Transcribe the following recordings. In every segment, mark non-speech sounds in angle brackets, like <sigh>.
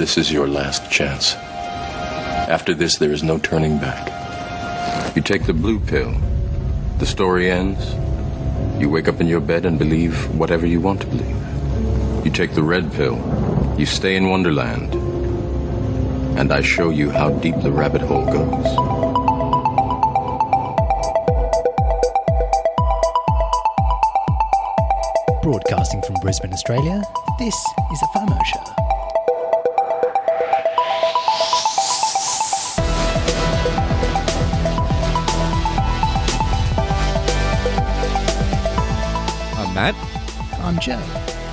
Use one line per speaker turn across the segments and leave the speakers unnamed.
this is your last chance. After this, there is no turning back. You take the blue pill, the story ends. You wake up in your bed and believe whatever you want to believe. You take the red pill, you stay in Wonderland, and I show you how deep the rabbit hole goes.
Broadcasting from Brisbane, Australia, this is a FOMO show. Joe.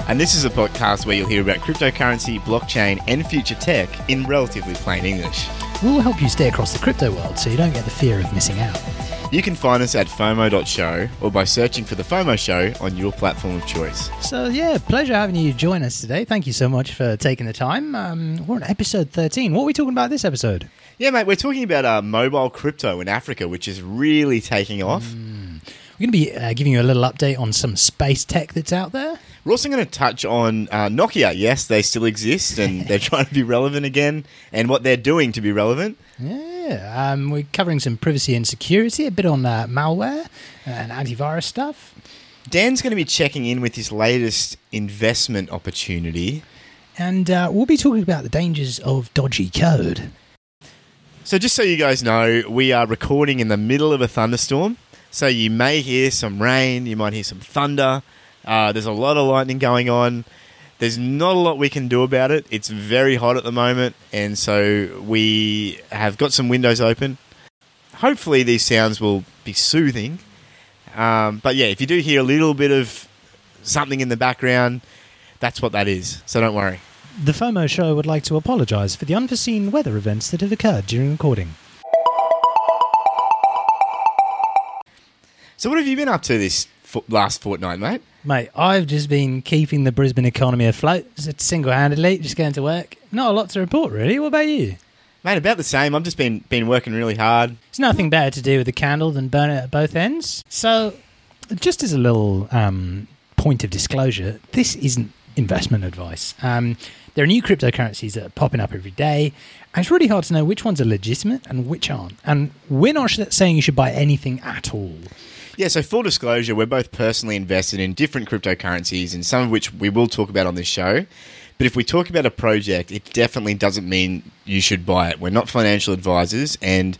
and this is a podcast where you'll hear about cryptocurrency, blockchain, and future tech in relatively plain English.
We'll help you stay across the crypto world so you don't get the fear of missing out.
You can find us at FOMO.show or by searching for the FOMO show on your platform of choice.
So, yeah, pleasure having you join us today. Thank you so much for taking the time. Um, we're on episode 13. What are we talking about this episode?
Yeah, mate, we're talking about uh, mobile crypto in Africa, which is really taking off.
We're going to be uh, giving you a little update on some space tech that's out there.
We're also going to touch on uh, Nokia. Yes, they still exist and <laughs> they're trying to be relevant again and what they're doing to be relevant.
Yeah, um, we're covering some privacy and security, a bit on uh, malware and antivirus stuff.
Dan's going to be checking in with his latest investment opportunity.
And uh, we'll be talking about the dangers of dodgy code.
So, just so you guys know, we are recording in the middle of a thunderstorm. So, you may hear some rain, you might hear some thunder. Uh, there's a lot of lightning going on. There's not a lot we can do about it. It's very hot at the moment, and so we have got some windows open. Hopefully, these sounds will be soothing. Um, but yeah, if you do hear a little bit of something in the background, that's what that is. So, don't worry.
The FOMO show would like to apologise for the unforeseen weather events that have occurred during recording.
So, what have you been up to this fo- last fortnight, mate?
Mate, I've just been keeping the Brisbane economy afloat single handedly, just going to work. Not a lot to report, really. What about you?
Mate, about the same. I've just been been working really hard.
There's nothing better to do with a candle than burn it at both ends. So, just as a little um, point of disclosure, this isn't investment advice. Um, there are new cryptocurrencies that are popping up every day, and it's really hard to know which ones are legitimate and which aren't. And we're not saying you should buy anything at all.
Yeah, so full disclosure, we're both personally invested in different cryptocurrencies, and some of which we will talk about on this show. But if we talk about a project, it definitely doesn't mean you should buy it. We're not financial advisors, and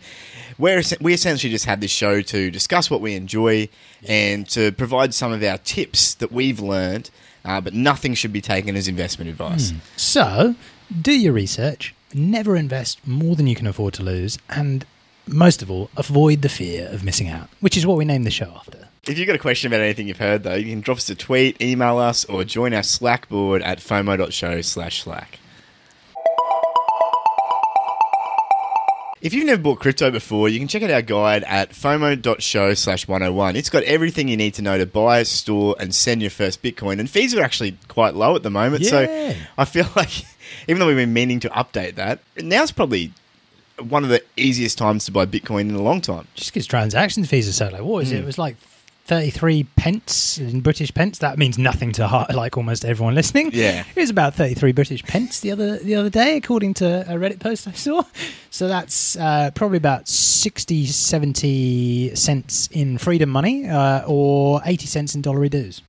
we're, we essentially just have this show to discuss what we enjoy and to provide some of our tips that we've learned, uh, but nothing should be taken as investment advice.
So, do your research, never invest more than you can afford to lose, and most of all, avoid the fear of missing out, which is what we named the show after.
If you've got a question about anything you've heard, though, you can drop us a tweet, email us, or join our Slack board at fomo.show slash slack. If you've never bought crypto before, you can check out our guide at fomo.show slash 101. It's got everything you need to know to buy, store, and send your first Bitcoin. And fees are actually quite low at the moment.
Yeah.
So I feel <laughs> like, even though we've been meaning to update that, now's probably one of the easiest times to buy Bitcoin in a long time.
Just because transaction fees are so low. What is it? It was like 33 pence in British pence. That means nothing to like almost everyone listening.
Yeah. <laughs>
It was about 33 British pence the other the other day, according to a Reddit post I saw. So that's uh, probably about 60, 70 cents in freedom money uh, or 80 cents in dollary dues.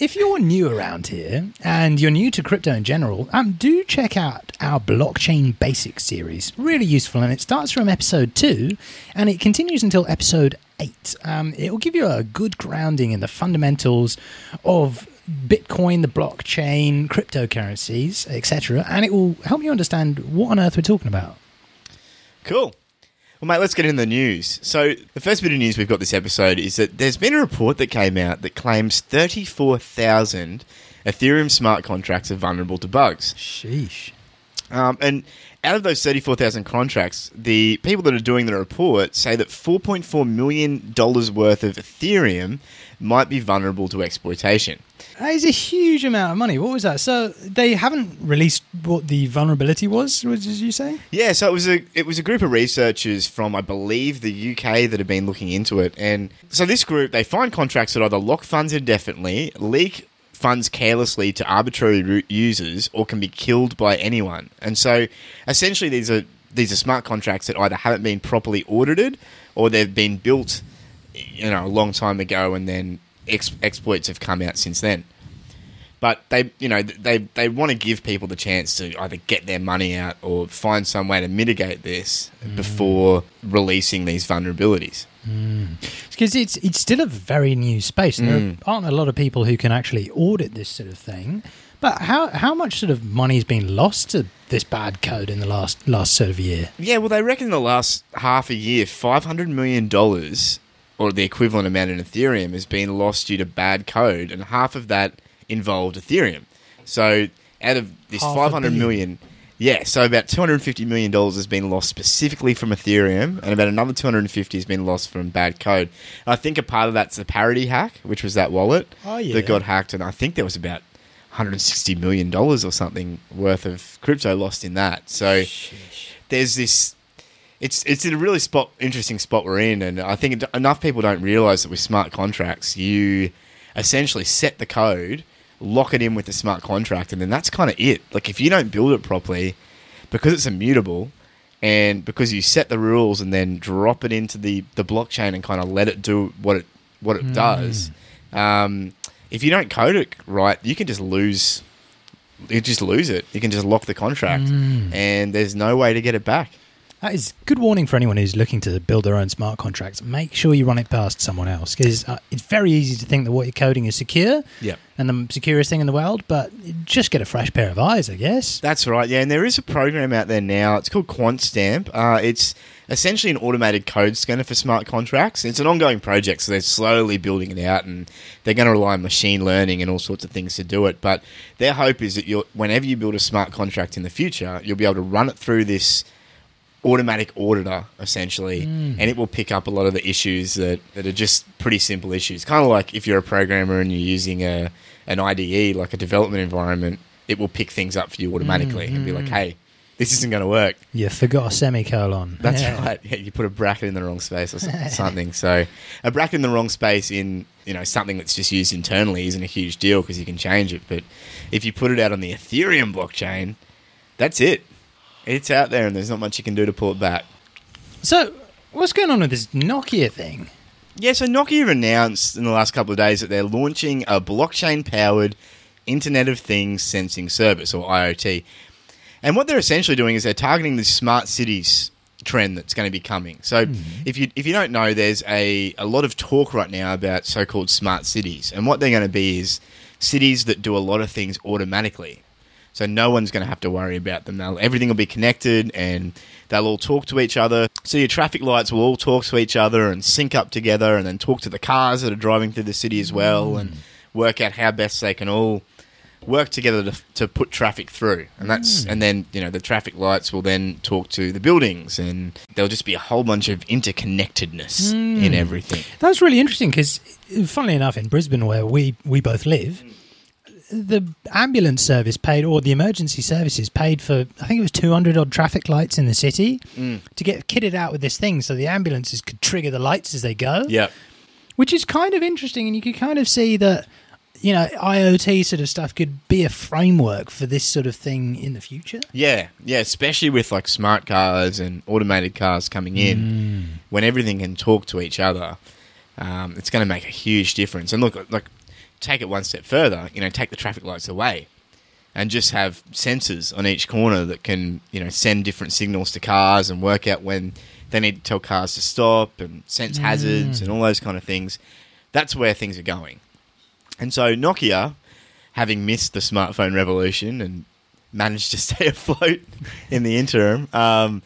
If you're new around here and you're new to crypto in general, um, do check out our blockchain basics series. Really useful, and it starts from episode two and it continues until episode eight. Um, it will give you a good grounding in the fundamentals of Bitcoin, the blockchain, cryptocurrencies, etc., and it will help you understand what on earth we're talking about.
Cool. Well, mate, let's get into the news. So, the first bit of news we've got this episode is that there's been a report that came out that claims 34,000 Ethereum smart contracts are vulnerable to bugs.
Sheesh.
Um, and out of those 34,000 contracts, the people that are doing the report say that $4.4 million worth of Ethereum might be vulnerable to exploitation.
That is a huge amount of money. What was that? So they haven't released what the vulnerability was. Did you say?
Yeah, so it was a it was a group of researchers from I believe the UK that have been looking into it, and so this group they find contracts that either lock funds indefinitely, leak funds carelessly to arbitrary users or can be killed by anyone. And so, essentially, these are these are smart contracts that either haven't been properly audited or they've been built, you know, a long time ago, and then ex- exploits have come out since then. But they, you know, they they want to give people the chance to either get their money out or find some way to mitigate this before releasing these vulnerabilities.
Because it's it's still a very new space. There
Mm.
aren't a lot of people who can actually audit this sort of thing. But how how much sort of money has been lost to this bad code in the last last sort of year?
Yeah, well, they reckon in the last half a year, five hundred million dollars, or the equivalent amount in Ethereum, has been lost due to bad code, and half of that involved Ethereum. So, out of this
Half a
five hundred
billion.
million, yeah, so about two hundred fifty million dollars has been lost specifically from Ethereum, and about another two hundred fifty has been lost from bad code. I think a part of that's the parity hack, which was that wallet
Oh, yeah.
that got hacked, and I think there was about. 160 million dollars or something worth of crypto lost in that. So there's this it's it's in a really spot interesting spot we're in and I think enough people don't realize that with smart contracts you essentially set the code lock it in with the smart contract and then that's kind of it. Like if you don't build it properly because it's immutable and because you set the rules and then drop it into the the blockchain and kind of let it do what it what it does um, if you don't code it right you can just lose you just lose it. You can just lock the contract and there's no way to get it back
That is good warning for anyone who's looking to build their own smart contracts. Make sure you run it past someone else because uh, it's very easy to think that what you're coding is secure
Yep.
and the securest thing in the world, but just get a fresh pair of eyes, I guess.
That's right, yeah. And there is a program out there now. It's called QuantStamp. Uh, it's essentially an automated code scanner for smart contracts. It's an ongoing project, so they're slowly building it out, and they're going to rely on machine learning and all sorts of things to do it. But their hope is that whenever you build a smart contract in the future, you'll be able to run it through this automatic auditor essentially mm. and it will pick up a lot of the issues that, that are just pretty simple issues. Kind of like if you're a programmer and you're using a an IDE like a development environment it will pick things up for you automatically and be like mm-hmm. hey this isn't going to work.
You forgot a semicolon.
that's
Yeah.
right. Yeah, you put a bracket in the wrong space or <laughs> something. So a bracket in the wrong space in you know something that's just used internally isn't a huge deal because you can change it. But if you put it out on the Ethereum blockchain that's it it's out there and there's not much you can do to pull it back
So, what's going on with this Nokia thing?
Yeah, so Nokia announced in the last couple of days that they're launching a blockchain powered Internet of Things sensing service, or IoT. And what they're essentially doing is they're targeting the smart cities trend that's going to be coming. So mm-hmm. if you if you don't know, there's a, a lot of talk right now about so called smart cities. And what they're going to be is cities that do a lot of things automatically. So no one's going to have to worry about them. They'll, everything will be connected and they'll all talk to each other. So your traffic lights will all talk to each other and sync up together and then talk to the cars that are driving through the city as well and mm. work out how best they can all work together to, to put traffic through. And that's mm. and then, you know, the traffic lights will then talk to the buildings and there'll just be a whole bunch of interconnectedness in mm. everything.
That's really interesting because, funnily enough, in Brisbane, where we, we both live, the ambulance service paid, or the emergency services paid for, I think it was 200 odd traffic lights in the city to get kitted out with this thing so the ambulances could trigger the lights as they go.
Yep.
Which is kind of interesting, and you could kind of see that, you know, IoT sort of stuff could be a framework for this sort of thing in the future.
Yeah, yeah, especially with like smart cars and automated cars coming in, when everything can talk to each other, um, it's going to make a huge difference. And look, like, take it one step further. You know, take the traffic lights away, and just have sensors on each corner that can, you know, send different signals to cars and work out when they need to tell cars to stop and sense hazards and all those kind of things. That's where things are going. And so Nokia, having missed the smartphone revolution and managed to <laughs> stay afloat in the interim, um,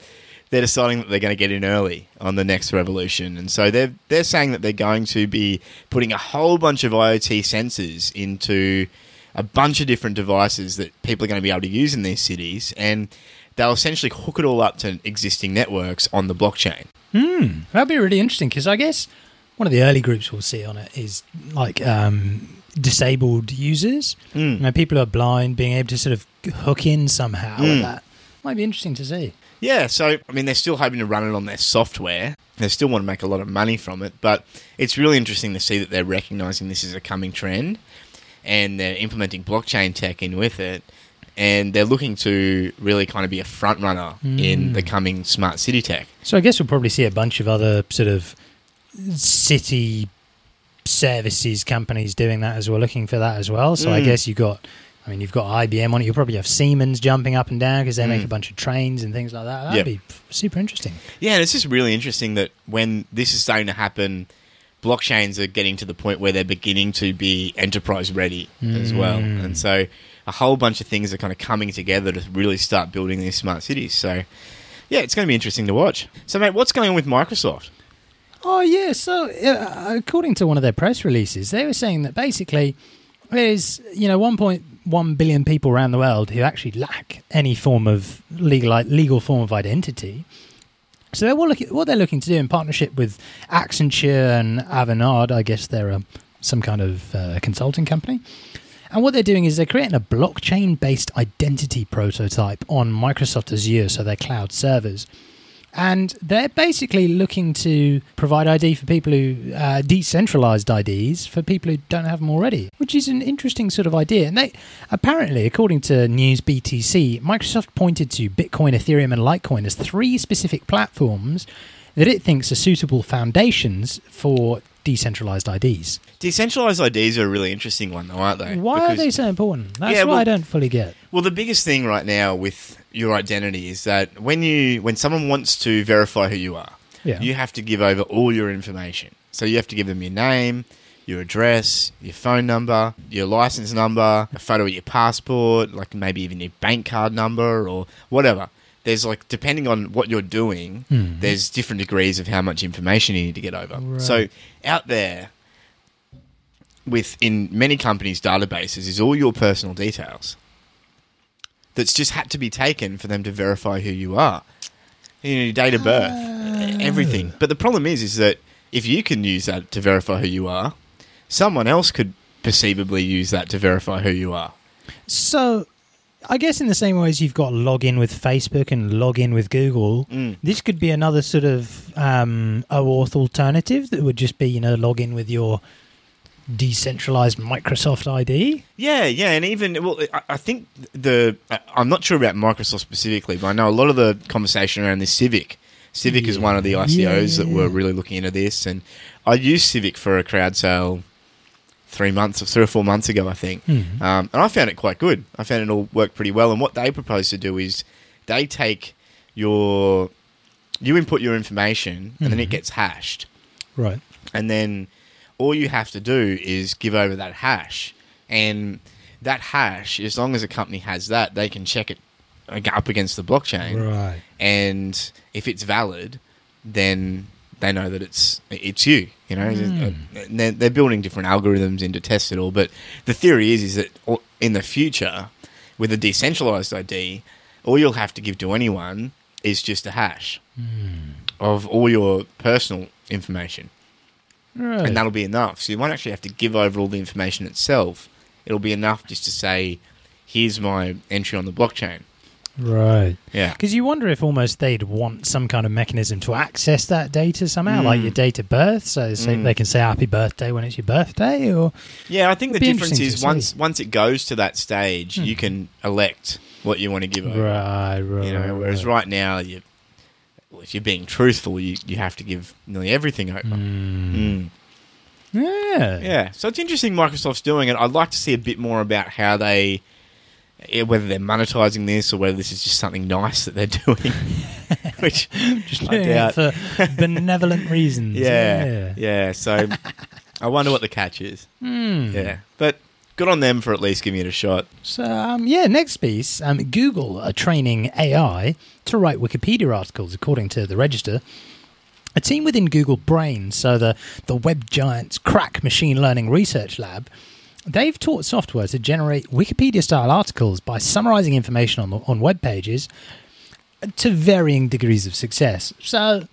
they're deciding that they're going to get in early on the next revolution. And so they're they're saying that they're going to be putting a whole bunch of IoT sensors into a bunch of different devices that people are going to be able to use in these cities, and they'll essentially hook it all up to existing networks on the blockchain.
Hmm, that'd be really interesting because I guess one of the early groups we'll see on it is like um, disabled users.
Mm.
You know, people who are blind being able to sort of hook in somehow
Mm.
with that might be interesting to see.
Yeah, so I mean, they're still hoping to run it on their software. They still want to make a lot of money from it, but it's really interesting to see that they're recognizing this is a coming trend. and they're implementing blockchain tech in with it. And they're looking to really kind of be a front runner in the coming smart city tech.
So I guess we'll probably see a bunch of other sort of city services companies doing that as well, looking for that as well. So I
Mm.
guess you've got, I mean, you've got IBM on it. You'll probably have Siemens jumping up and down because they make
Mm.
a bunch of trains and things like that. That'd
Yep.
be super interesting.
Yeah, and it's just really interesting that when this is starting to happen, blockchains are getting to the point where they're beginning to be enterprise ready as well.
Mm.
And so a whole bunch of things are kind of coming together to really start building these smart cities. So yeah, it's going to be interesting to watch. So mate, what's going on with Microsoft?
Oh yeah. So uh, according to one of their press releases, they were saying that basically there's you know 1.1 billion people around the world who actually lack any form of legal legal form of identity. So they're what, what they're looking to do in partnership with Accenture and Avanade, I guess they're a, some kind of uh, consulting company. And what they're doing is they're creating a blockchain based identity prototype on Microsoft Azure, so their cloud servers. And they're basically looking to provide ID for people who uh, decentralized IDs for people who don't have them already, which is an interesting sort of idea. And they apparently, according to News BTC, Microsoft pointed to Bitcoin, Ethereum, and Litecoin as three specific platforms that it thinks are suitable foundations for decentralized IDs.
Decentralized IDs are a really interesting one, though, aren't they?
Why are
Because-
they so important? That's
Yeah,
what
well-
I don't fully get.
Well, the biggest thing right now with your identity is that when you when someone wants to verify who you are,
Yeah.
you have to give over all your information. So you have to give them your name, your address, your phone number, your license number, a photo of your passport, like maybe even your bank card number or whatever. There's like depending on what you're doing,
Hmm.
there's different degrees of how much information you need to get over.
Right.
So out there with in many companies' databases is all your personal details that's just had to be taken for them to verify who you are. You know, your date of birth, everything. But the problem is, is that if you can use that to verify who you are, someone else could perceivably use that to verify who you are.
So, I guess in the same way as you've got login with Facebook and login with Google,
Mm.
this could be another sort of um, OAuth alternative that would just be, you know, login with your decentralized Microsoft ID.
Yeah, yeah, and even well, I, I think the I- I'm not sure about Microsoft specifically, but I know a lot of the conversation around this Civic. Civic is one of the
Yeah,
ICOs that
yeah.
were really looking into this, and I used Civic for a crowd sale three months or three or four months ago, I think,
Hmm.
um, and I found it quite good. I found it all worked pretty well. And what they propose to do is they take your you input your information, and then it
Mhm.
gets hashed
Right.
and then all you have to do is give over that hash and that hash as long as a company has that they can check it up against the blockchain
Right.
and if it's valid then they know that it's it's you you know. And they're, they're building different algorithms in to test it all but the theory is is that in the future with a decentralized id all you'll have to give to anyone is just a hash
Hmm.
of all your personal information
Right.
and that'll be enough. So you won't actually have to give over all the information itself. It'll be enough just to say, "Here's my entry on the blockchain."
right.
Yeah,
Because you wonder if almost they'd want some kind of mechanism to access that data somehow,
Mm.
like your date of birth, so say
Mm.
they can say happy birthday when it's your birthday, or
yeah. I think the difference is once once it goes to that stage,
Hmm.
you can elect what you want to give over.
right, right.
You know, whereas right now, you well, if you're being truthful, you you have to give nearly everything over.
Mm.
Mm.
Yeah,
Yeah, so it's interesting Microsoft's doing it. I'd like to see a bit more about how they, whether they're monetizing this or whether this is just something nice that they're <laughs> doing. <laughs> Which
just doing it
doubt.
for benevolent reasons. <laughs>
Yeah, yeah. So I wonder what the catch is.
Hmm.
Yeah, but good on them for at least giving it a shot.
So, um, yeah, next piece. Um, Google are training AI to write Wikipedia articles, according to the Register. A team within Google Brain, so the, the web giant's crack machine learning research lab, they've taught software to generate Wikipedia style articles by summarizing information on, the, on web pages to varying degrees of success. So,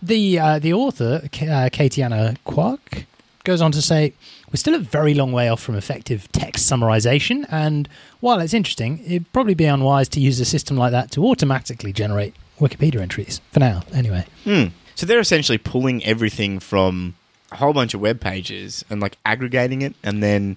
the uh, the author, K- uh, Katyanna Quach, goes on to say, We're still a very long way off from effective text summarization, and while it's interesting, it'd probably be unwise to use a system like that to automatically generate Wikipedia entries. For now, anyway.
Hmm. So they're essentially pulling everything from a whole bunch of web pages and like aggregating it and then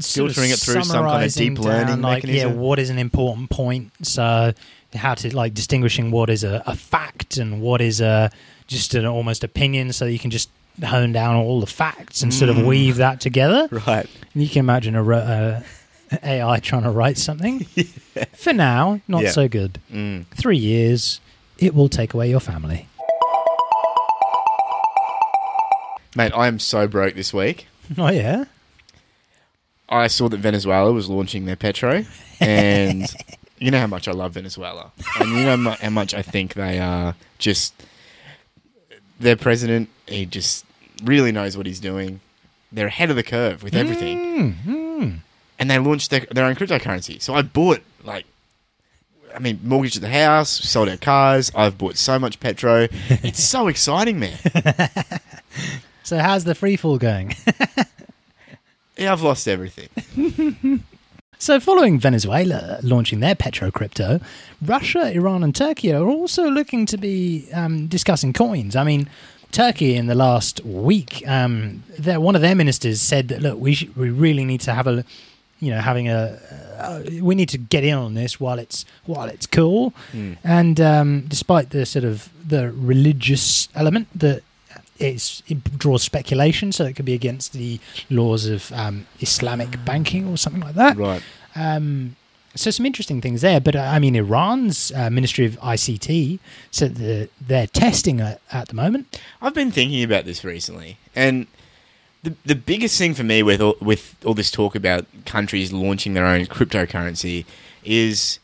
filtering it through some kind of deep learning
like,
mechanism.
Yeah, what is an important point? So how to like distinguishing what is a, a fact and what is a just an almost opinion, so you can just hone down all the facts and sort of
Mm.
weave that together.
Right.
You can imagine a, uh, <laughs> AI trying to write something. <laughs> For now, not
Yeah.
so good.
Mm.
Three years, it will take away your family.
Mate, I am so broke this week. <laughs>
Oh yeah,
I saw that Venezuela was launching their petro, and you know how much I love Venezuela, and you know how much I think they are just their president. He just really knows what he's doing. They're ahead of the curve with everything,
Mm,
and they launched their, their own cryptocurrency. So I bought like. I mean, mortgaged the house, sold our cars. I've bought so much petro. <laughs> It's so exciting, man. <laughs>
So how's the free fall going? <laughs>
Yeah, I've lost everything.
So, following Venezuela launching their petro crypto, Russia, Iran, and Turkey are also looking to be um, discussing coins. I mean, Turkey in the last week, um, their, one of their ministers said that look, we sh- we really need to have a, you know, having a, uh, we need to get in on this while it's while it's cool. And um, despite the sort of the religious element that it's, it draws speculation, so it could be against the laws of um, Islamic banking or something like that.
Right.
Um, so some interesting things there, but uh, I mean, Iran's uh, Ministry of ICT said that they're testing it at the moment.
I've been thinking about this recently, and the the biggest thing for me with all, with all this talk about countries launching their own cryptocurrency is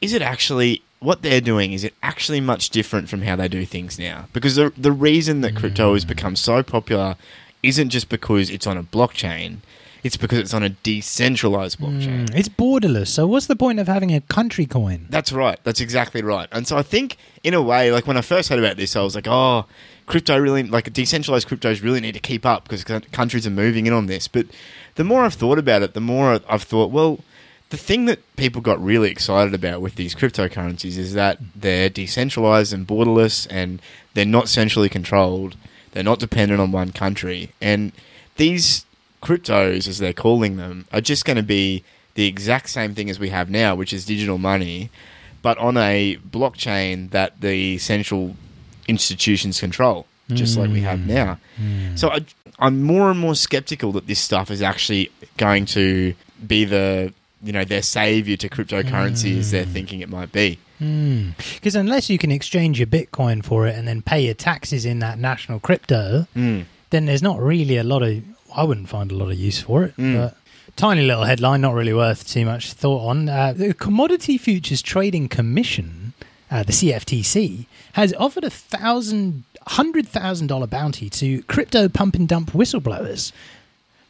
is it actually what they're doing is it actually much different from how they do things now? Because the the reason that crypto has become so popular isn't just because it's on a blockchain it's because it's on a decentralized blockchain
Mm, it's borderless. So what's the point of having a country coin?
that's right. That's exactly right. And so I think, in a way, like when I first heard about this, I was like, oh, crypto really, like decentralized cryptos really need to keep up because c- countries are moving in on this. But the more I've thought about it, the more I've thought, well, the thing that people got really excited about with these cryptocurrencies is that they're decentralized and borderless and they're not centrally controlled. They're not dependent on one country. And these cryptos, as they're calling them, are just going to be the exact same thing as we have now, which is digital money, but on a blockchain that the central institutions control, just like we have hmm. now. Hmm. So I, I'm more and more skeptical that this stuff is actually going to be the you know their savior to cryptocurrency as they're hmm. thinking it might be.
Because unless you can exchange your Bitcoin for it and then pay your taxes in that national crypto,
Mm.
then there's not really a lot of. I wouldn't find a lot of use for it.
Mm.
But tiny little headline, not really worth too much thought on. Uh, the Commodity Futures Trading Commission, uh, the CFTC, has offered a thousand, hundred thousand dollar bounty to crypto pump and dump whistleblowers.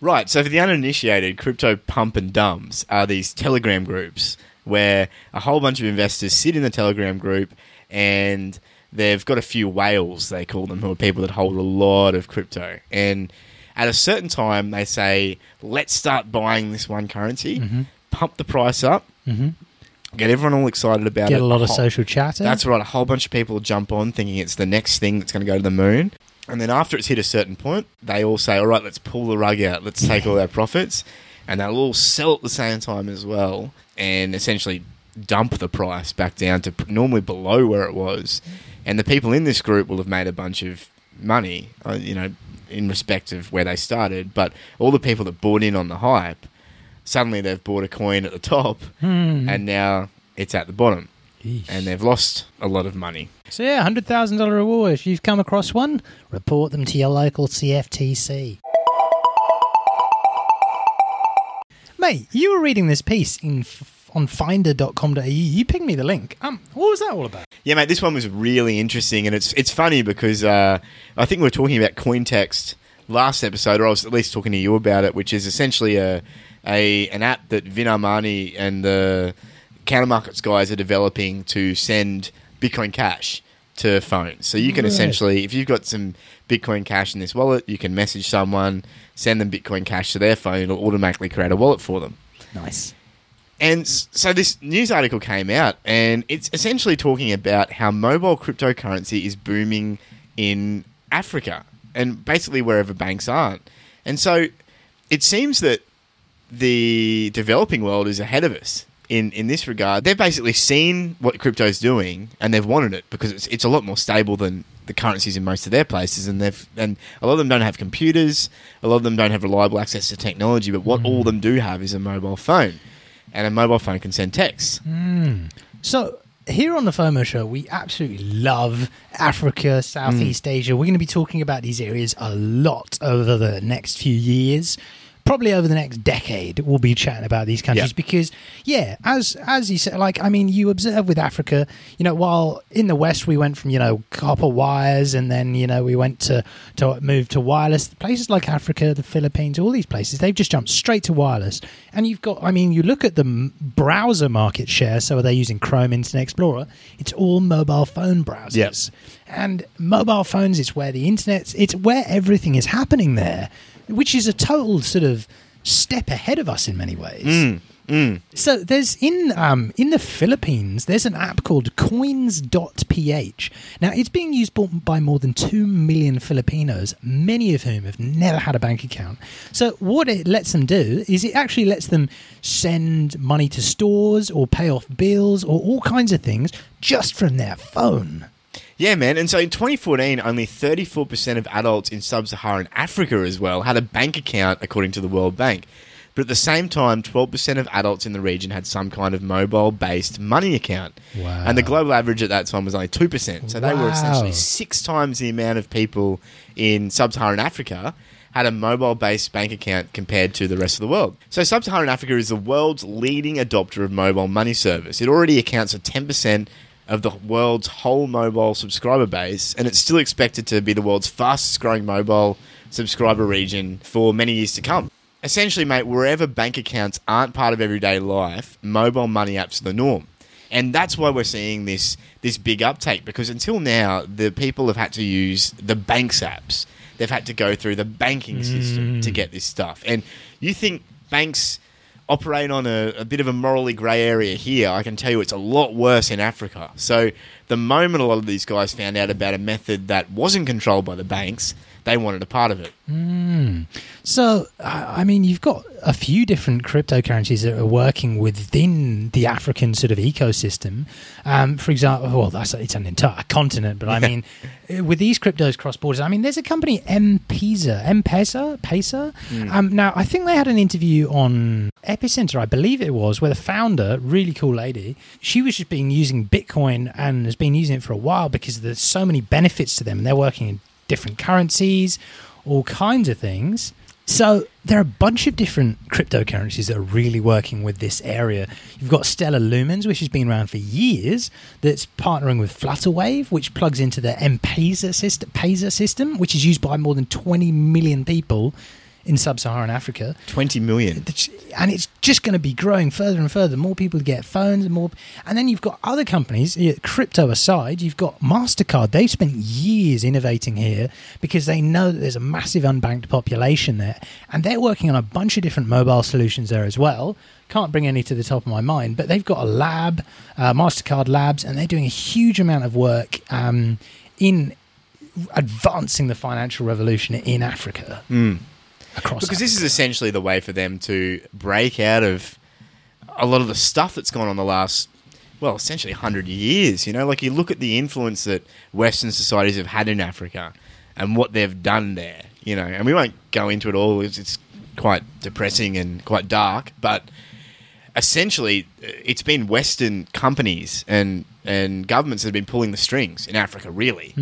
Right. So for the uninitiated, crypto pump and dumps are these Telegram groups where a whole bunch of investors sit in the Telegram group and they've got a few whales, they call them, who are people that hold a lot of crypto. And at a certain time, they say, let's start buying this one currency,
Mm-hmm.
pump the price up, get everyone all excited about
Get
it.
Get a lot of
whole-
social chatter.
that's right. A whole bunch of people jump on thinking it's the next thing that's going to go to the moon. And then after it's hit a certain point, they all say, all right, let's pull the rug out. Let's take all our profits. And they'll all sell at the same time as well and essentially dump the price back down to normally below where it was. And the people in this group will have made a bunch of money, uh, you know, in respect of where they started. But all the people that bought in on the hype, suddenly they've bought a coin at the top hmm. and now it's at the bottom
Yeesh.
and they've lost a lot of money.
So yeah, hundred thousand dollar reward. If you've come across one, report them to your local CFTC. Mate, you were reading this piece in f- on finder.com.au. You pinged me the link. Um, what was that all about?
Yeah, mate, this one was really interesting, and it's it's funny because uh, I think we were talking about CoinText last episode, or I was at least talking to you about it, which is essentially a a an app that Vin Armani and the counter markets guys are developing to send Bitcoin Cash to phones. So you can
Right.
essentially, if you've got some Bitcoin Cash in this wallet, you can message someone, send them Bitcoin Cash to their phone, it'll automatically create a wallet for them.
Nice.
And so this news article came out, and it's essentially talking about how mobile cryptocurrency is booming in Africa and basically wherever banks aren't. And so it seems that the developing world is ahead of us in, in this regard. They've basically seen what crypto's doing and they've wanted it because it's, it's a lot more stable than the currencies in most of their places and they've and a lot of them don't have computers, a lot of them don't have reliable access to technology, but what mm. all of them do have is a mobile phone. And a mobile phone can send texts. Hmm.
So here on the FOMO show, we absolutely love Africa, Southeast hmm. Asia. We're going to be talking about these areas a lot over the next few years. Probably over the next decade, we'll be chatting about these countries because, yeah, as as you said, like I mean, you observe with Africa, you know, while in the West we went from you know copper wires and then you know we went to to move to wireless. Places like Africa, the Philippines, all these places, they've just jumped straight to wireless. And you've got, I mean, you look at the m- browser market share. So are they using Chrome, Internet Explorer? It's all mobile phone browsers. And mobile phones, it's where the internet's it's where everything is happening there, which is a total sort of step ahead of us in many ways. So there's in um, in the Philippines, there's an app called Coins.ph. Now it's being used by more than two million Filipinos, many of whom have never had a bank account. So what it lets them do is it actually lets them send money to stores or pay off bills or all kinds of things just from their phone.
Yeah, man. And so in 2014, only 34% of adults in sub Saharan Africa as well had a bank account, according to the World Bank. But at the same time, 12% of adults in the region had some kind of mobile based money account.
Wow.
And the global average at that time was only 2%. So they were essentially six times the amount of people in sub Saharan Africa had a mobile based bank account compared to the rest of the world. So sub Saharan Africa is the world's leading adopter of mobile money service. It already accounts for 10% of the world's whole mobile subscriber base, and it's still expected to be the world's fastest growing mobile subscriber region for many years to come. Essentially, mate, wherever bank accounts aren't part of everyday life, mobile money apps are the norm. And that's why we're seeing this this big uptake because until now the people have had to use the banks apps. They've had to go through the banking system to mm. get this stuff. And you think banks operate on a, a bit of a morally grey area here, I can tell you it's a lot worse in Africa. So the moment a lot of these guys found out about a method that wasn't controlled by the banks, they wanted a part of it.
So, I mean, you've got a few different cryptocurrencies that are working within the African sort of ecosystem. Um, for example, well, that's it's an entire continent, but I <laughs> mean, with these cryptos cross borders, I mean, there's a company M-Pesa, M-Pesa, Pesa. Um, now, I think they had an interview on Epicenter, I believe it was, where the founder, really cool lady, she was just been using Bitcoin and has been using it for a while because there's so many benefits to them, and they're working in different currencies all kinds of things. So there are a bunch of different cryptocurrencies that are really working with this area. You've got Stellar Lumens, which has been around for years, that's partnering with Flutterwave, which plugs into the M-Pesa system, system, which is used by more than 20 million people in sub-Saharan Africa.
20 million.
And it's just going to be growing further and further. More people get phones and more. And then you've got other companies, crypto aside, you've got MasterCard. They've spent years innovating here because they know that there's a massive unbanked population there. And they're working on a bunch of different mobile solutions there as well. Can't bring any to the top of my mind, but they've got a lab, uh, MasterCard Labs, and they're doing a huge amount of work um, in advancing the financial revolution in Africa. Across
Because this is essentially the way for them to break out of a lot of the stuff that's gone on the last, well, essentially 100 years. You know, like you look at the influence that Western societies have had in Africa and what they've done there, you know, and we won't go into it all. It's, it's quite depressing and quite dark, but essentially uh, it's been Western companies and, and governments that have been pulling the strings in Africa, really,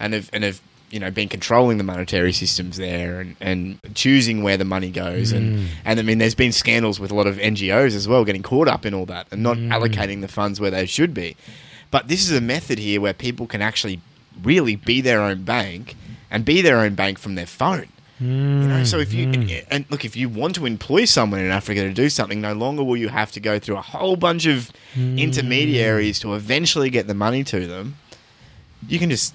and have and have you know been controlling the monetary systems there and, and choosing where the money goes and mm. and I mean there's been scandals with a lot of NGOs as well getting caught up in all that and not mm. allocating the funds where they should be. But this is a method here where people can actually really be their own bank and be their own bank from their phone. You know, so if you and, and look, if you want to employ someone in Africa to do something, no longer will you have to go through a whole bunch of intermediaries to eventually get the money to them. You can just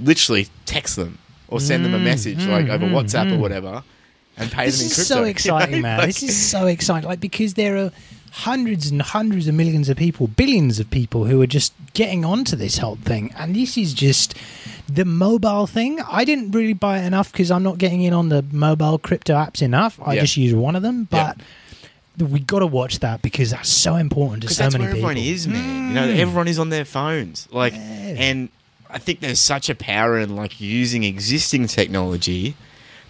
literally text them or send them a mm. message like over mm. WhatsApp or mm. whatever, and pay
this
them in
is
crypto.
so
you know?
exciting, <laughs> man.
Like-
this is so exciting. Like because there are hundreds and hundreds of millions of people, billions of people who are just getting onto this whole thing. And this is just the mobile thing. I didn't really buy it enough because I'm not getting in on the mobile crypto apps enough. I
Yeah.
just use one of them, but we got to watch that because that's so important to so many
where
people.
everyone is, man. You know,
Mm.
everyone is on their phones. Like,
Yeah.
and I think there's such a power in like using existing technology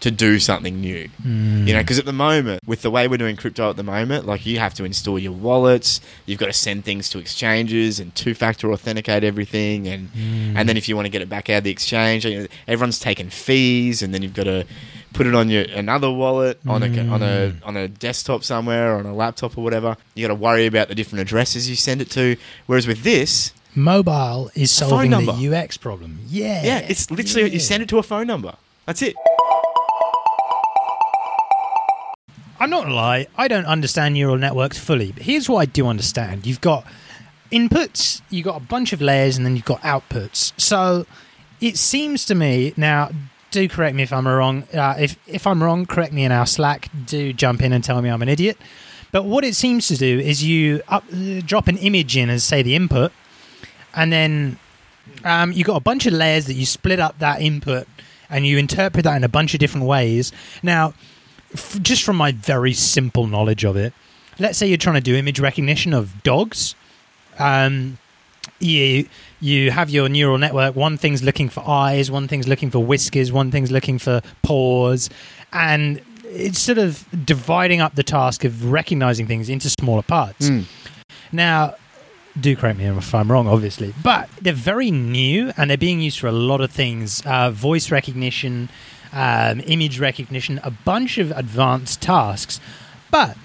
to do something new.
Mm.
You know, because at the moment, with the way we're doing crypto at the moment, like you have to install your wallets, you've got to send things to exchanges and two-factor authenticate everything, and
Mm.
and then if you want to get it back out of the exchange, you know, everyone's taking fees, and then you've got to put it on your another wallet on a on a
Mm.
on a desktop somewhere or on a laptop or whatever. You got to worry about the different addresses you send it to. Whereas with this,
Mobile is solving the. UX problem. Yeah.
yeah, it's literally you send it to a phone number. That's it.
I'm not gonna lie, I don't understand neural networks fully, but here's what I do understand. You've got inputs, you've got a bunch of layers, and then you've got outputs. So it seems to me now. Do correct me if I'm wrong. Uh, if if I'm wrong, correct me in our Slack. Do jump in and tell me I'm an idiot. But what it seems to do is you up, uh, drop an image in as say the input, and then um, you got a bunch of layers that you split up that input, and you interpret that in a bunch of different ways. Now, f- just from my very simple knowledge of it, let's say you're trying to do image recognition of dogs. Um, you you have your neural network. One thing's looking for eyes, one thing's looking for whiskers, one thing's looking for paws, and it's sort of dividing up the task of recognizing things into smaller parts. Now, do correct me if I'm wrong, obviously, but they're very new and they're being used for a lot of things uh, voice recognition, um, image recognition, a bunch of advanced tasks. But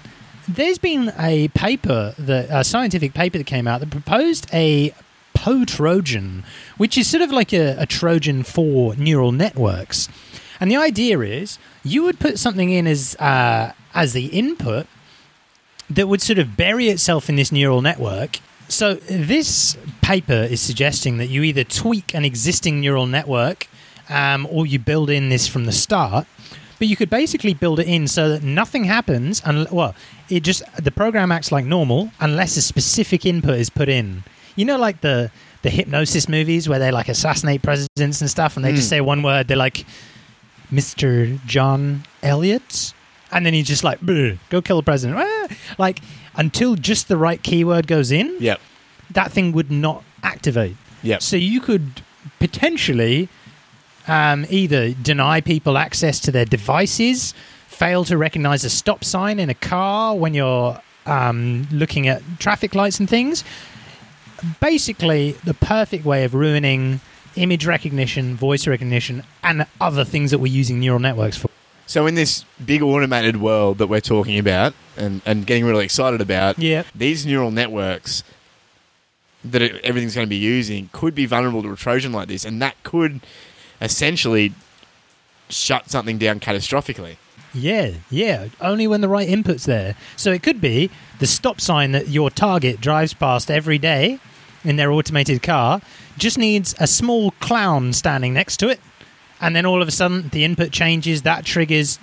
there's been a paper, that, a scientific paper that came out that proposed a PoTrojan, which is sort of like a, a Trojan for neural networks. And the idea is you would put something in as uh, as the input that would sort of bury itself in this neural network. So this paper is suggesting that you either tweak an existing neural network um, or you build in this from the start. But you could basically build it in so that nothing happens, and well, it just the program acts like normal unless a specific input is put in. You know, like the the hypnosis movies where they like assassinate presidents and stuff, and they just
Mm.
say one word. They're like, "Mr. John Elliot," and then he's just like, "Go kill the president." <laughs> Like until just the right keyword goes in,
Yep.
that thing would not activate.
Yep.
So you could potentially um, either deny people access to their devices, fail to recognize a stop sign in a car when you're um, looking at traffic lights and things. Basically, the perfect way of ruining image recognition, voice recognition, and other things that we're using neural networks for.
So in this big automated world that we're talking about and, and getting really excited about,
Yeah.
these neural networks that it, everything's going to be using could be vulnerable to a Trojan like this, and that could essentially shut something down catastrophically.
Yeah, yeah. Only when the right input's there. So it could be the stop sign that your target drives past every day in their automated car just needs a small clown standing next to it. And then all of a sudden the input changes, that triggers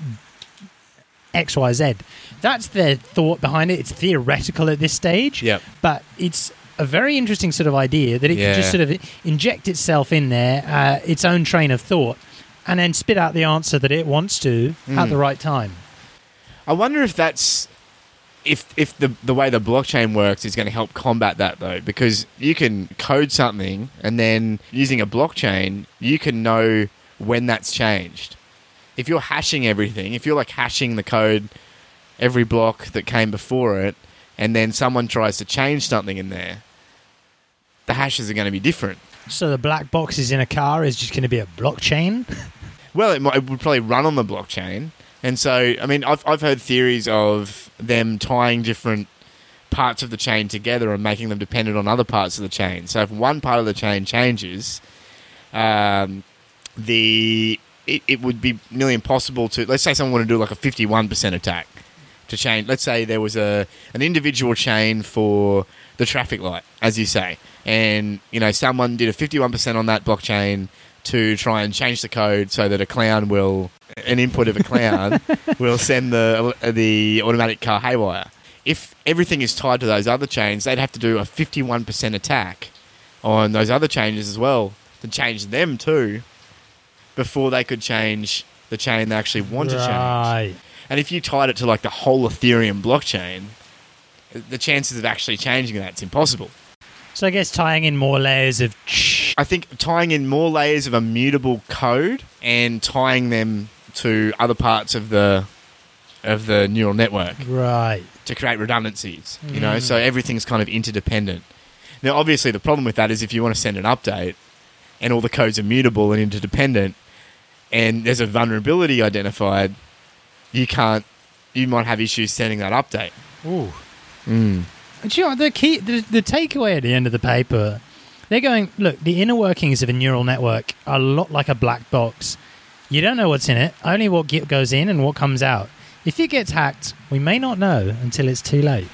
XYZ. That's the thought behind it. It's theoretical at this stage.
Yep.
But it's a very interesting sort of idea that it
Yeah.
could just sort of inject itself in there, uh, its own train of thought, and then spit out the answer that it wants to at
Mm.
the right time.
I wonder if that's if if the the way the blockchain works is going to help combat that though, because you can code something and then using a blockchain, you can know when that's changed. If you're hashing everything, if you're like hashing the code every block that came before it, and then someone tries to change something in there, the hashes are going to be different.
So the black boxes in a car is just going to be a blockchain. <laughs>
Well, it, might, it would probably run on the blockchain, and so I mean, I've I've heard theories of them tying different parts of the chain together and making them dependent on other parts of the chain. So if one part of the chain changes, um, the it, it would be nearly impossible to. Let's say someone wanted to do like a fifty-one percent attack to change. Let's say there was a an individual chain for the traffic light, as you say, and you know someone did a fifty-one percent on that blockchain to try and change the code so that a clown will an input of a clown <laughs> will send the the automatic car haywire.
if everything is tied to those other chains, they'd have to do a 51% attack on those other changes as well to change them too before they could change the chain they actually want to change.
right.
And if you tied it to like the whole Ethereum blockchain, the chances of actually changing that's impossible.
So I guess tying in more layers of
I think tying in more layers of immutable code and tying them to other parts of the of the neural network
right.
to create redundancies. You know, hmm. so everything's kind of interdependent. Now, obviously, the problem with that is if you want to send an update and all the codes are mutable and interdependent, and there's a vulnerability identified, you can't. You might have issues sending that update.
Ooh. But you know, the key, the, the takeaway at the end of the paper, they're going, look, the inner workings of a neural network are a lot like a black box. You don't know what's in it, only what ge- goes in and what comes out. If it gets hacked, we may not know until it's too late.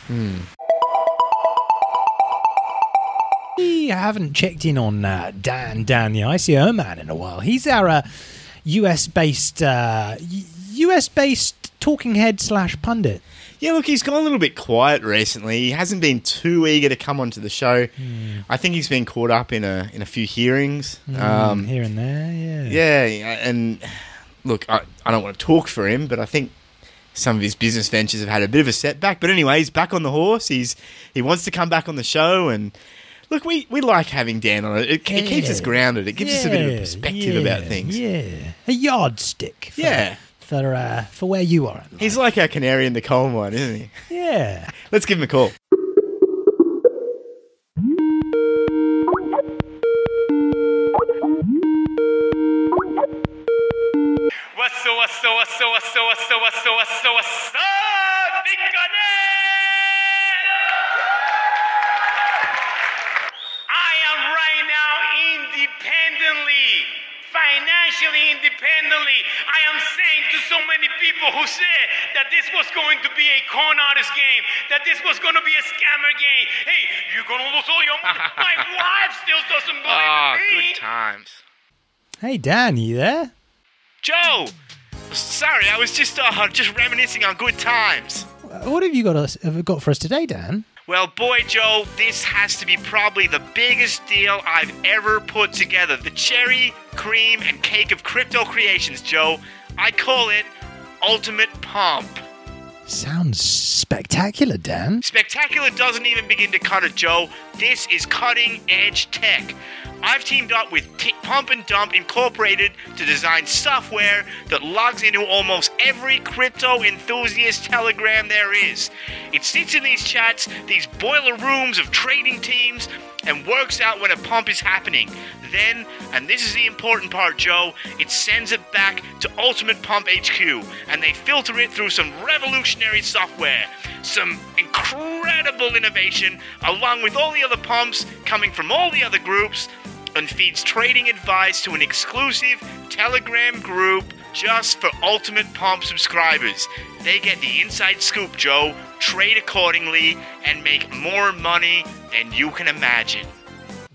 We haven't checked in on uh, Dan, Dan, the ICO man, in a while. He's our uh, US based, uh, US based talking head slash pundit.
Yeah, look, he's gone a little bit quiet recently. He hasn't been too eager to come onto the show. I think he's been caught up in a in a few hearings. Um,
here and there, yeah.
yeah, and look, I, I don't want to talk for him, but I think some of his business ventures have had a bit of a setback. But anyway, he's back on the horse. He's he wants to come back on the show, and look, we, we like having Dan on it. It, it keeps us grounded. It gives us a bit of a perspective
yeah,
about things.
Yeah, a yardstick. For,
Yeah.
for uh, for where you are. in
He's like our canary in the coal mine, isn't he?
yeah. <laughs>
Let's give him a call.
What's so, what's so, what's so, what's so, what's so, what's so, what's so, what's so, Big I am right now independently, financially independently. I am saying to so many people who said that this was going to be a con artist game, that this was going to be a scammer game. Hey, you're going to lose all your money. <laughs> My wife still doesn't believe
Ah,
in me.
good times.
Hey Dan, you there?
Joe, sorry, I was just uh, just reminiscing on good times.
What have you got us have got for us today, Dan?
Well, boy, Joe, this has to be probably the biggest deal I've ever put together. The cherry, cream, and cake of crypto creations, Joe. I call it Ultimate Pump.
Sounds spectacular, Dan.
Spectacular doesn't even begin to cut it, Joe. This is cutting edge tech. I've teamed up with T- Pump and Dump Incorporated to design software that logs into almost every crypto enthusiast telegram there is. It sits in these chats, these boiler rooms of trading teams, and works out when a pump is happening. Then, and this is the important part, Joe, it sends it back to Ultimate Pump HQ, and they filter it through some revolutionary software, some incredible innovation, along with all the other pumps coming from all the other groups, and feeds trading advice to an exclusive Telegram group just for Ultimate Pump subscribers. They get the inside scoop, Joe, trade accordingly, and make more money than you can imagine.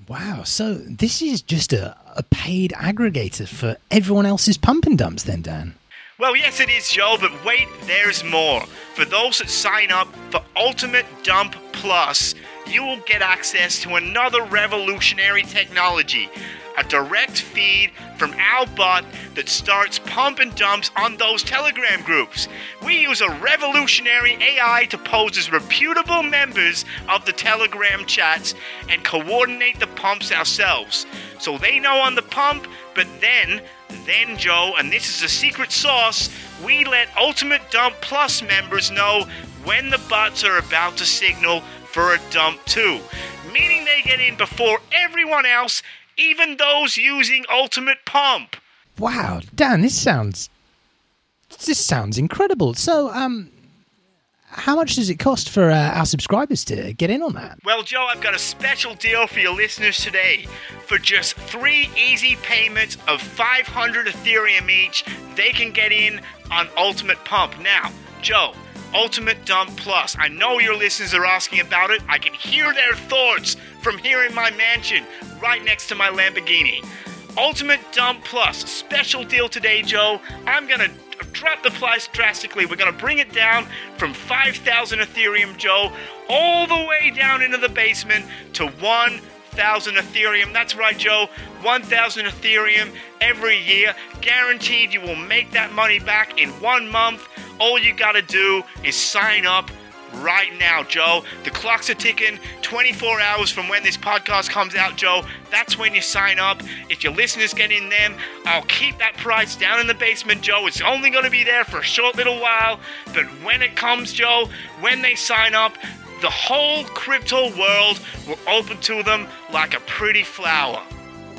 Wow. So this is just a, a paid aggregator for everyone else's pump and dumps, then, Dan.
Well, yes, it is, Joe, but wait, there's more. For those that sign up for Ultimate Dump Plus, you will get access to another revolutionary technology a direct feed from our bot that starts pump and dumps on those Telegram groups. We use a revolutionary AI to pose as reputable members of the Telegram chats and coordinate the pumps ourselves. So they know on the pump, but then then, Joe, and this is a secret sauce, we let Ultimate Dump Plus members know when the bots are about to signal for a dump too. Meaning they get in before everyone else, even those using Ultimate Pump.
Wow, Dan, this sounds this sounds incredible. So, um, how much does it cost for uh, our subscribers to get in on that?
Well, Joe, I've got a special deal for your listeners today. For just three easy payments of 500 Ethereum each, they can get in on Ultimate Pump. Now, Joe, Ultimate Dump Plus. I know your listeners are asking about it. I can hear their thoughts from here in my mansion, right next to my Lamborghini. Ultimate Dump Plus, special deal today, Joe. I'm gonna
drop the price drastically. We're to bring it down from 5,000 Ethereum, Joe, all the way down into the basement to 1,000 Ethereum. That's right, Joe. 1,000 Ethereum every year. Guaranteed you will make that money back in one month. All you got to do is sign up right now, Joe. The clocks are ticking 24 hours from when this podcast comes out, Joe. That's when you sign up. If your listeners get in them, I'll keep that price down in the basement, Joe. It's only going to be there for a short little while. But when it comes, Joe, when they sign up, the whole crypto world will open to them like a pretty flower.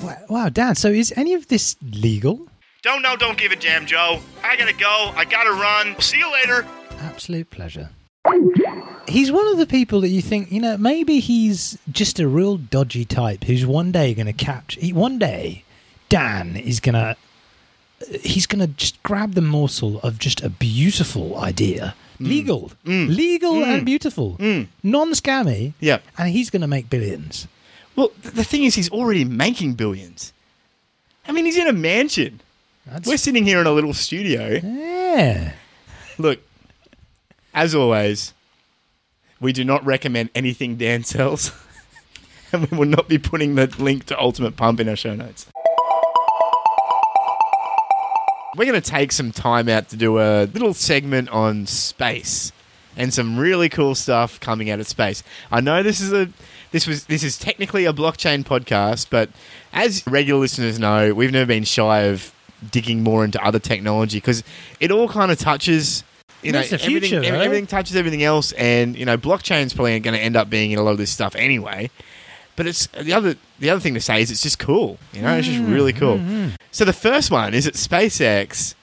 Wow, wow, Dan. So is any of this legal?
Don't know, don't give a damn, Joe. I gotta go. I gotta run. See you later.
Absolute pleasure. He's one of the people that you think, you know, maybe he's just a real dodgy type who's one day going to catch. he- One day, Dan is going to. He's going to just grab the morsel of just a beautiful idea. Mm. Legal. Mm. Legal mm. and beautiful. Non scammy.
Yep.
And he's going to make billions.
Well, th- the thing is, he's already making billions. I mean, he's in a mansion.
That's,
We're sitting here in a little studio.
yeah.
Look, as always, we do not recommend anything Dan sells. <laughs> and we will not be putting the link to Ultimate Pump in our show notes. We're going to take some time out to do a little segment on space and some really cool stuff coming out of space. I know this is a this was this is technically a blockchain podcast, but as regular listeners know, we've never been shy of digging more into other technology because it all kind of touches you know everything,
future,
ev-
right?
everything touches everything else and you know blockchain's probably going to end up being in a lot of this stuff anyway but it's the other the other thing to say is it's just cool you know it's just really cool so the first one is that SpaceX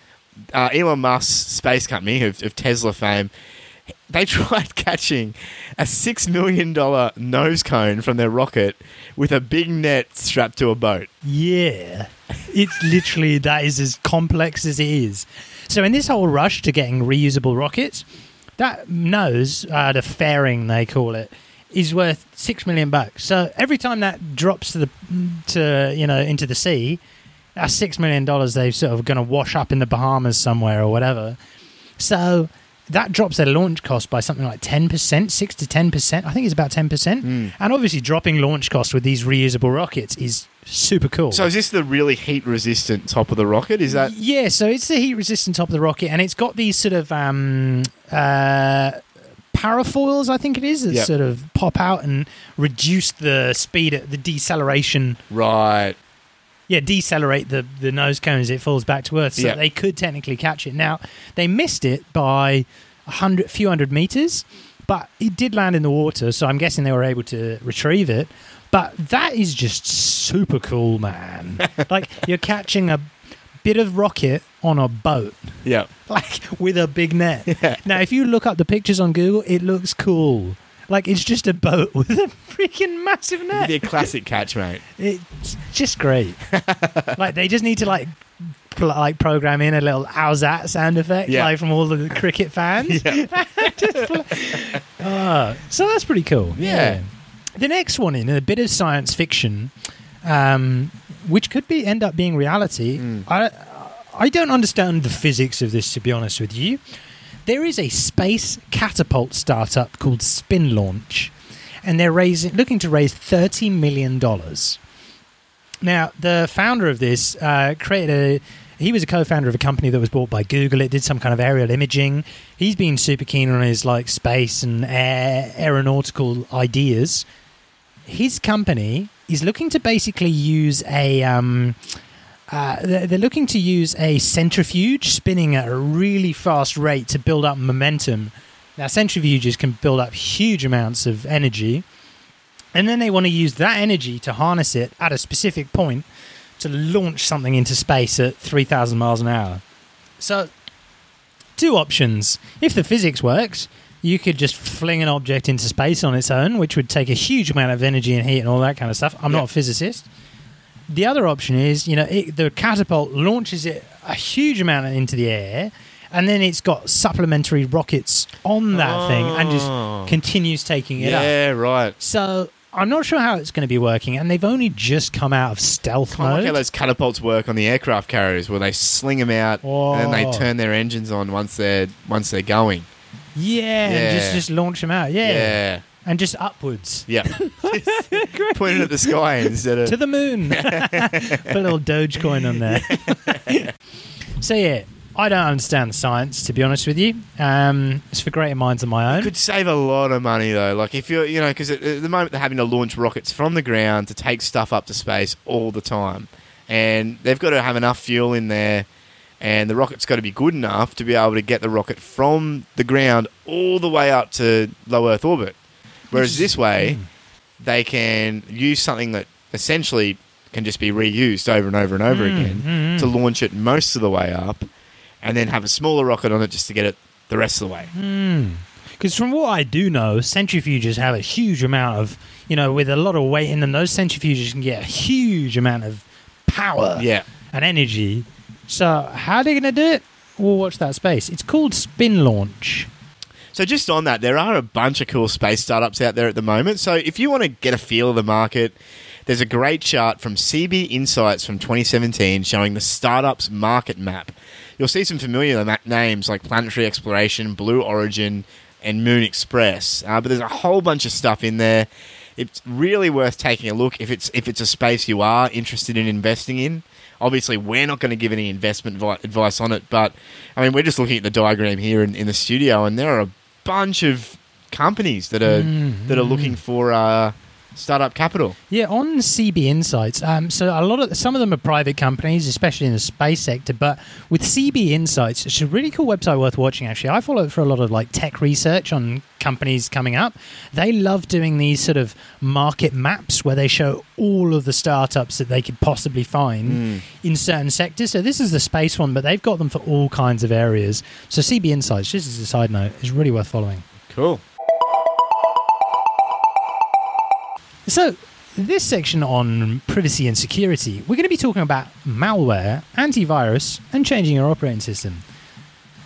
uh, Elon Musk's space company of, of Tesla fame they <laughs> tried catching a six million dollar nose cone from their rocket with a big net strapped to a boat
Yeah. It's literally that is as complex as it is. So in this whole rush to getting reusable rockets, that nose, uh, the fairing they call it, is worth six million bucks. So every time that drops to the to you know into the sea, that's six million dollars they've sort of going to wash up in the Bahamas somewhere or whatever. So that drops their launch cost by something like 10%, 6 to 10%. I think it's about 10%. And obviously, dropping launch costs with these reusable rockets is super cool.
so is this the really heat resistant top of the rocket is that
yeah, so it's the heat resistant top of the rocket, and it's got these sort of um, uh, parafoils, I think it is, that
Yep.
sort of pop out and reduce the speed, at the deceleration.
right
Yeah, decelerate the, the nose cone as it falls back to Earth, so
Yeah.
they could technically catch it. Now, they missed it by a hundred, few hundred meters, but it did land in the water, so I'm guessing they were able to retrieve it. But that is just super cool, man. <laughs> like, you're catching a bit of rocket on a boat
yeah <laughs>
like with a big net. <laughs> Yeah. Now, if you look up the pictures on Google, it looks cool. Like it's just a boat with a freaking massive
It'd
net.
be a classic catch mate
It's just great. like they just need to like pl- like program in a little how's that sound effect
Yeah.
like from all the cricket fans. Just pl- Ah, so that's pretty cool.
Yeah.
The next one in a bit of science fiction, um, which could be end up being reality.
Hmm.
I I don't understand the physics of this to be honest with you. There is a space catapult startup called SpinLaunch, and they're raising looking to raise thirty million dollars. Now, the founder of this uh, created a. He was a co-founder of a company that was bought by Google. It did some kind of aerial imaging. He's been super keen on his like space and air, aeronautical ideas. His company is looking to basically use a. Um, uh, they're looking to use a centrifuge spinning at a really fast rate to build up momentum. Now, centrifuges can build up huge amounts of energy, and then they want to use that energy to harness it at a specific point to launch something into space at 3,000 miles an hour. So, two options. If the physics works, you could just fling an object into space on its own, which would take a huge amount of energy and heat and all that kind of stuff. I'm
Yeah.
not a physicist. The other option is, you know, it, the catapult launches it a huge amount into the air, and then it's got supplementary rockets on that thing and
Oh.
just continues taking it up.
yeah right
So I'm not sure how it's going to be working, and they've only just come out of stealth
of like how those catapults work on the aircraft carriers, where they sling them out and then they
Oh.
turn their engines on once they're once they're going.
Yeah, and just
Yeah.
just launch them out. Yeah,
Yeah,
and just upwards
yeah. <laughs> Pointing at the sky instead of
to the moon. <laughs> Put a little Dogecoin on there. <laughs> so yeah, I don't understand the science to be honest with you. Um, it's for greater minds than my own.
Could save a lot of money though. Like if you're, you know, because at, at the moment they're having to launch rockets from the ground to take stuff up to space all the time, and they've got to have enough fuel in there, and the rocket's got to be good enough to be able to get the rocket from the ground all the way up to low Earth orbit. Whereas this way, hmm. they can use something that essentially can just be reused over and over and over hmm, again hmm, to launch it most of the way up, and then have a smaller rocket on it just to get it the rest of the way.
Because from what I do know, centrifuges have a huge amount of, you know, with a lot of weight in them, those centrifuges can get a huge amount of power
Yeah.
and energy. So how are they going to do it? We'll watch that space. It's called SpinLaunch.
So just on that, there are a bunch of cool space startups out there at the moment. So if you want to get a feel of the market, there's a great chart from CB Insights from 2017 showing the startups market map. You'll see some familiar names like Planetary Exploration, Blue Origin, and Moon Express. Uh, but there's a whole bunch of stuff in there. It's really worth taking a look if it's if it's a space you are interested in investing in. Obviously, we're not going to give any investment vi- advice on it, but I mean, we're just looking at the diagram here in, in the studio, and there are a bunch of companies that are that are looking for uh, startup capital.
Yeah, on CB Insights. Um, so a lot of some of them are private companies, especially in the space sector. But with CB Insights, it's a really cool website worth watching. Actually, I follow it for a lot of like tech research on companies coming up. They love doing these sort of market maps where they show all of the startups that they could possibly find in certain sectors. So this is the space one, but they've got them for all kinds of areas. So CB Insights, just as a side note, is really worth following.
Cool.
So, this section on privacy and security, we're going to be talking about malware, antivirus, and changing your operating system.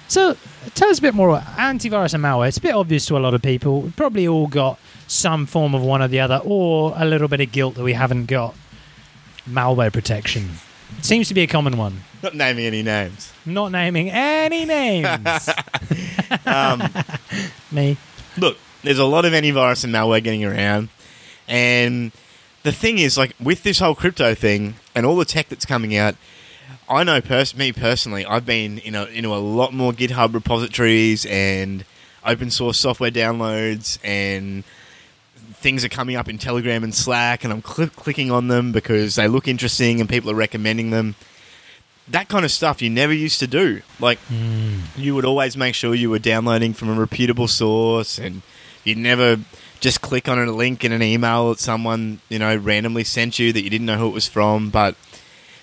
So, tell us a bit more about antivirus and malware. It's a bit obvious to a lot of people. We've probably all got some form of one or the other, or a little bit of guilt that we haven't got malware protection. It seems to be a common one.
Not naming any names.
Not naming any names. <laughs> <laughs> Um, Me.
Look, there's a lot of antivirus and malware getting around, and the thing is, like with this whole crypto thing and all the tech that's coming out, I know pers- me personally, I've been in a, into a lot more GitHub repositories and open source software downloads and things are coming up in Telegram and Slack, and I'm cl- clicking on them because they look interesting and people are recommending them. That kind of stuff you never used to do. Like, hmm. you would always make sure you were downloading from a reputable source, and you'd never just click on a link in an email that someone you know randomly sent you that you didn't know who it was from. But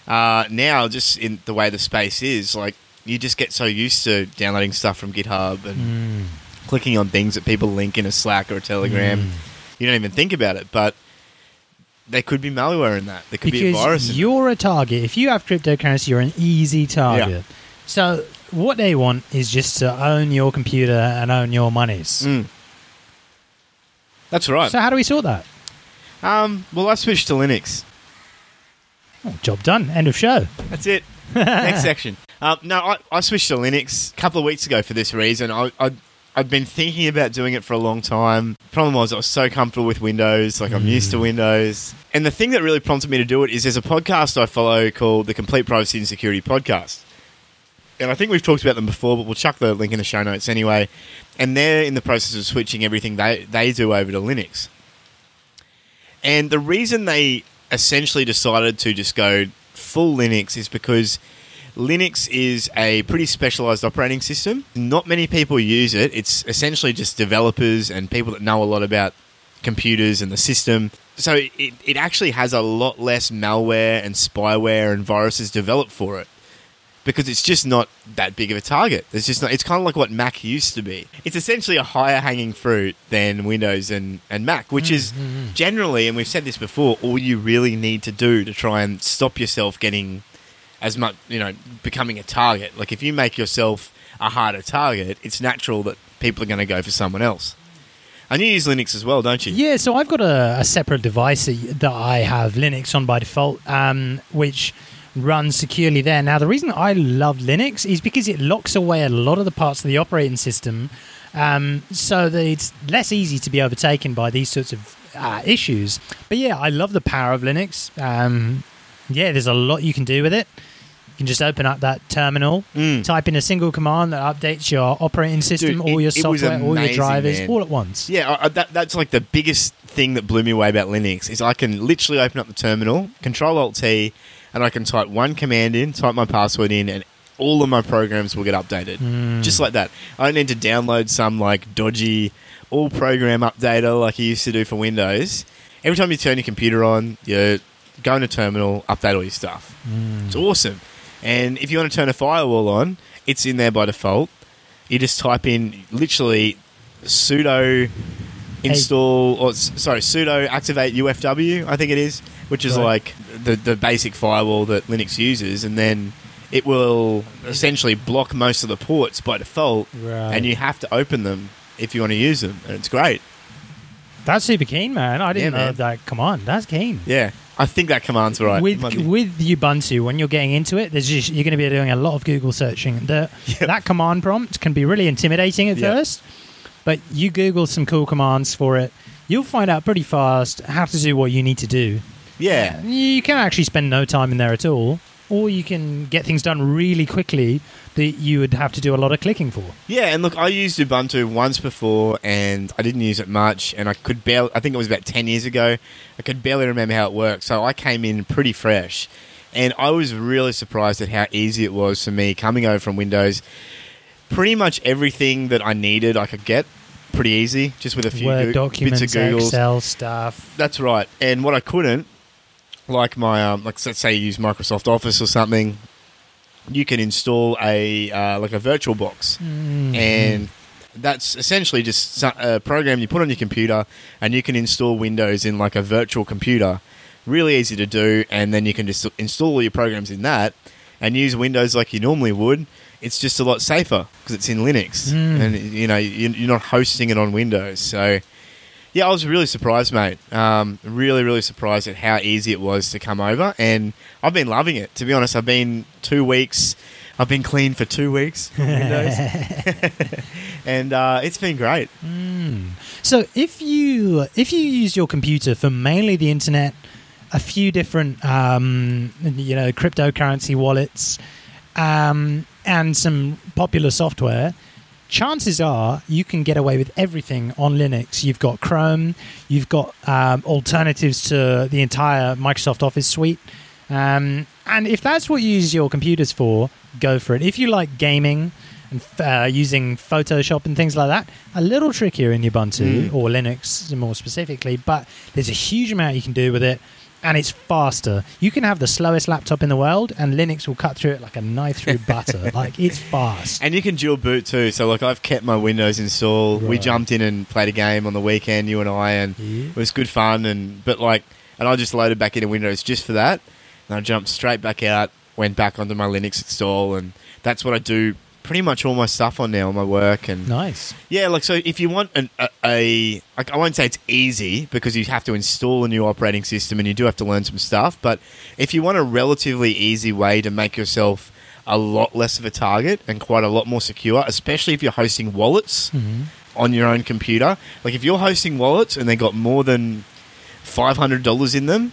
uh, now, just in the way the space is, like you just get so used to downloading stuff from GitHub and clicking on things that people link in a Slack or a Telegram. You don't even think about it, but there could be malware in that. There could be a virus.
you're a target. If you have cryptocurrency, you're an easy target.
Yeah.
So what they want is just to own your computer and own your monies.
Mm. That's right.
So how do we sort that?
Um, well, I switched to Linux.
Oh, job done. End of show.
That's it. Next section. <laughs> Um, no, I, I switched to Linux a couple of weeks ago for this reason. I, I, I've been thinking about doing it for a long time. Problem was, I was so comfortable with Windows, like I'm used to Windows. And the thing that really prompted me to do it is there's a podcast I follow called the Complete Privacy and Security Podcast. And I think we've talked about them before, but we'll chuck the link in the show notes anyway. And they're in the process of switching everything they, they do over to Linux. And the reason they essentially decided to just go full Linux is because Linux is a pretty specialized operating system. Not many people use it. It's essentially just developers and people that know a lot about computers and the system. So it, it actually has a lot less malware and spyware and viruses developed for it because it's just not that big of a target. There's just not, it's kind of like what Mac used to be. It's essentially a higher hanging fruit than Windows and, and Mac, which is generally, and we've said this before, all you really need to do to try and stop yourself getting as much, you know, becoming a target. Like if you make yourself a harder target, it's natural that people are going to go for someone else. And you use Linux as well, don't you?
Yeah, so I've got a, a separate device that I have Linux on by default, um, which runs securely there. Now, the reason I love Linux is because it locks away a lot of the parts of the operating system, um, so that it's less easy to be overtaken by these sorts of uh, issues. But yeah, I love the power of Linux. Um, yeah, there's a lot you can do with it. You can just open up that terminal,
Mm.
type in a single command that updates your operating system,
Dude,
all
it-
your
it
software, all your drivers,
man.
all at once.
Yeah, I, I, that, that's like the biggest thing that blew me away about Linux is I can literally open up the terminal, Control Alt T, and I can type one command in, type my password in, and all of my programs will get updated,
Hmm.
just like that. I don't need to download some like dodgy all program updater like you used to do for Windows. Every time you turn your computer on, you go in a terminal, update all your stuff.
Hmm.
It's awesome. And if you want to turn a firewall on, it's in there by default. You just type in literally sudo install or sorry sudo activate UFW I think it is, which is
Right.
like the the basic firewall that Linux uses, and then it will essentially block most of the ports by default,
Right.
and you have to open them if you want to use them, and it's great.
That's super keen, man. I didn't
Yeah,
know
man.
that. Come on, that's keen.
Yeah, I think that command's right.
with with Ubuntu, when you're getting into it, there's just, you're going to be doing a lot of Google searching. The, <laughs>
Yep.
That command prompt can be really intimidating at
Yep.
first, but you Google some cool commands for it, you'll find out pretty fast how to do what you need to do.
Yeah,
You can actually spend no time in there at all, or you can get things done really quickly that you would have to do a lot of clicking for.
Yeah, and look, I used Ubuntu once before, and I didn't use it much, and I could barely. I think it was about ten years ago. I could barely remember how it worked, so I came in pretty fresh, and I was really surprised at how easy it was for me coming over from Windows. Pretty much everything that I needed, I could get pretty easy, just with a few
Word
Goo-
documents,
bits of Google.
Excel stuff.
That's right. And what I couldn't, like my, um, like let's say you use Microsoft Office or something, you can install a uh, like a virtual box,
Mm-hmm.
and that's essentially just a program you put on your computer, and you can install Windows in like a virtual computer. Really easy to do, and then you can just install all your programs in that, and use Windows like you normally would. It's just a lot safer because it's in Linux,
Mm.
and you know you're not hosting it on Windows. So, yeah, I was really surprised, mate. Um, really, really surprised at how easy it was to come over, and I've been loving it. To be honest, I've been two weeks. I've been clean for two weeks Windows, <laughs> <laughs> and uh, it's been great.
So if you if you use your computer for mainly the internet, a few different um, you know cryptocurrency wallets, um, and some popular software, chances are you can get away with everything on Linux. You've got Chrome, you've got um, alternatives to the entire Microsoft Office suite. Um, and if that's what you use your computers for, go for it. If you like gaming and uh, using Photoshop and things like that, a little trickier in Ubuntu
Mm.
or Linux more specifically, but there's a huge amount you can do with it. And it's faster. You can have the slowest laptop in the world, and Linux will cut through it like a knife through <laughs> butter. like it's fast.
And you can dual boot too. So, like, I've kept my Windows installed. We jumped in and played a game on the weekend, you and I, and
Yeah.
it was good fun. And but like, and I just loaded back into Windows just for that. And I jumped straight back out, went back onto my Linux install, and that's what I do. Pretty much all my stuff on now, on my work, and
Nice.
yeah, like so. If you want an, a, a like, I won't say it's easy because you have to install a new operating system and you do have to learn some stuff. But if you want a relatively easy way to make yourself a lot less of a target and quite a lot more secure, especially if you're hosting wallets
hmm
on your own computer, like if you're hosting wallets and they got more than five hundred dollars in them,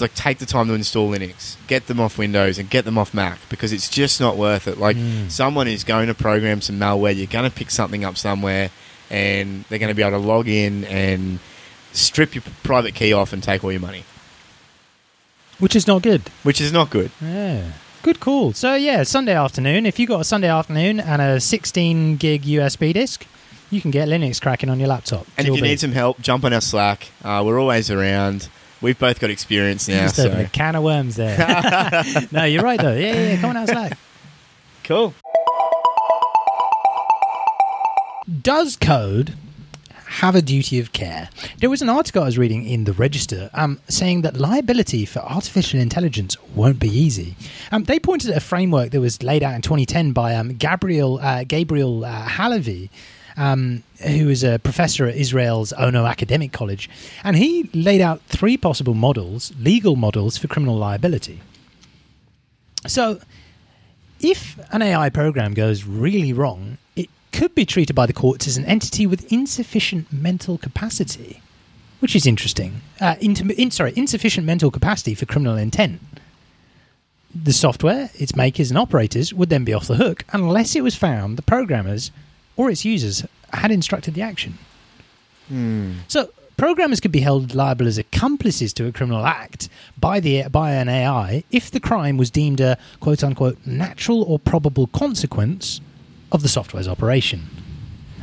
like take the time to install Linux, get them off Windows and get them off Mac because it's just not worth it. Like
Mm.
someone is going to program some malware, you're going to pick something up somewhere, and they're going to be able to log in and strip your private key off and take all your money,
Which is not good.
which is not good.
Yeah. Good call. So yeah, Sunday afternoon. If you got a Sunday afternoon and a 16 gig USB disk, you can get Linux cracking on your laptop.
And if you need some help, jump on our Slack. Uh, we're always around. We've both got experience now.
Just open
So.
a can of worms there. <laughs> <laughs> no, you're right though. Yeah, yeah, yeah. Come on out Slack.
Cool.
Does code have a duty of care? There was an article I was reading in the Register um, saying that liability for artificial intelligence won't be easy. Um, they pointed at a framework that was laid out in 2010 by um, Gabriel uh, Gabriel uh, Hallevy. Um, who is a professor at Israel's Ono Academic College, and he laid out three possible models, legal models for criminal liability. So, if an AI program goes really wrong, it could be treated by the courts as an entity with insufficient mental capacity, which is interesting. Uh, inter- in, sorry, insufficient mental capacity for criminal intent. The software, its makers and operators would then be off the hook unless it was found the programmers or its users had instructed the action. Hmm. So programmers could be held liable as accomplices to a criminal act by the by an AI if the crime was deemed a quote unquote natural or probable consequence of the software's operation.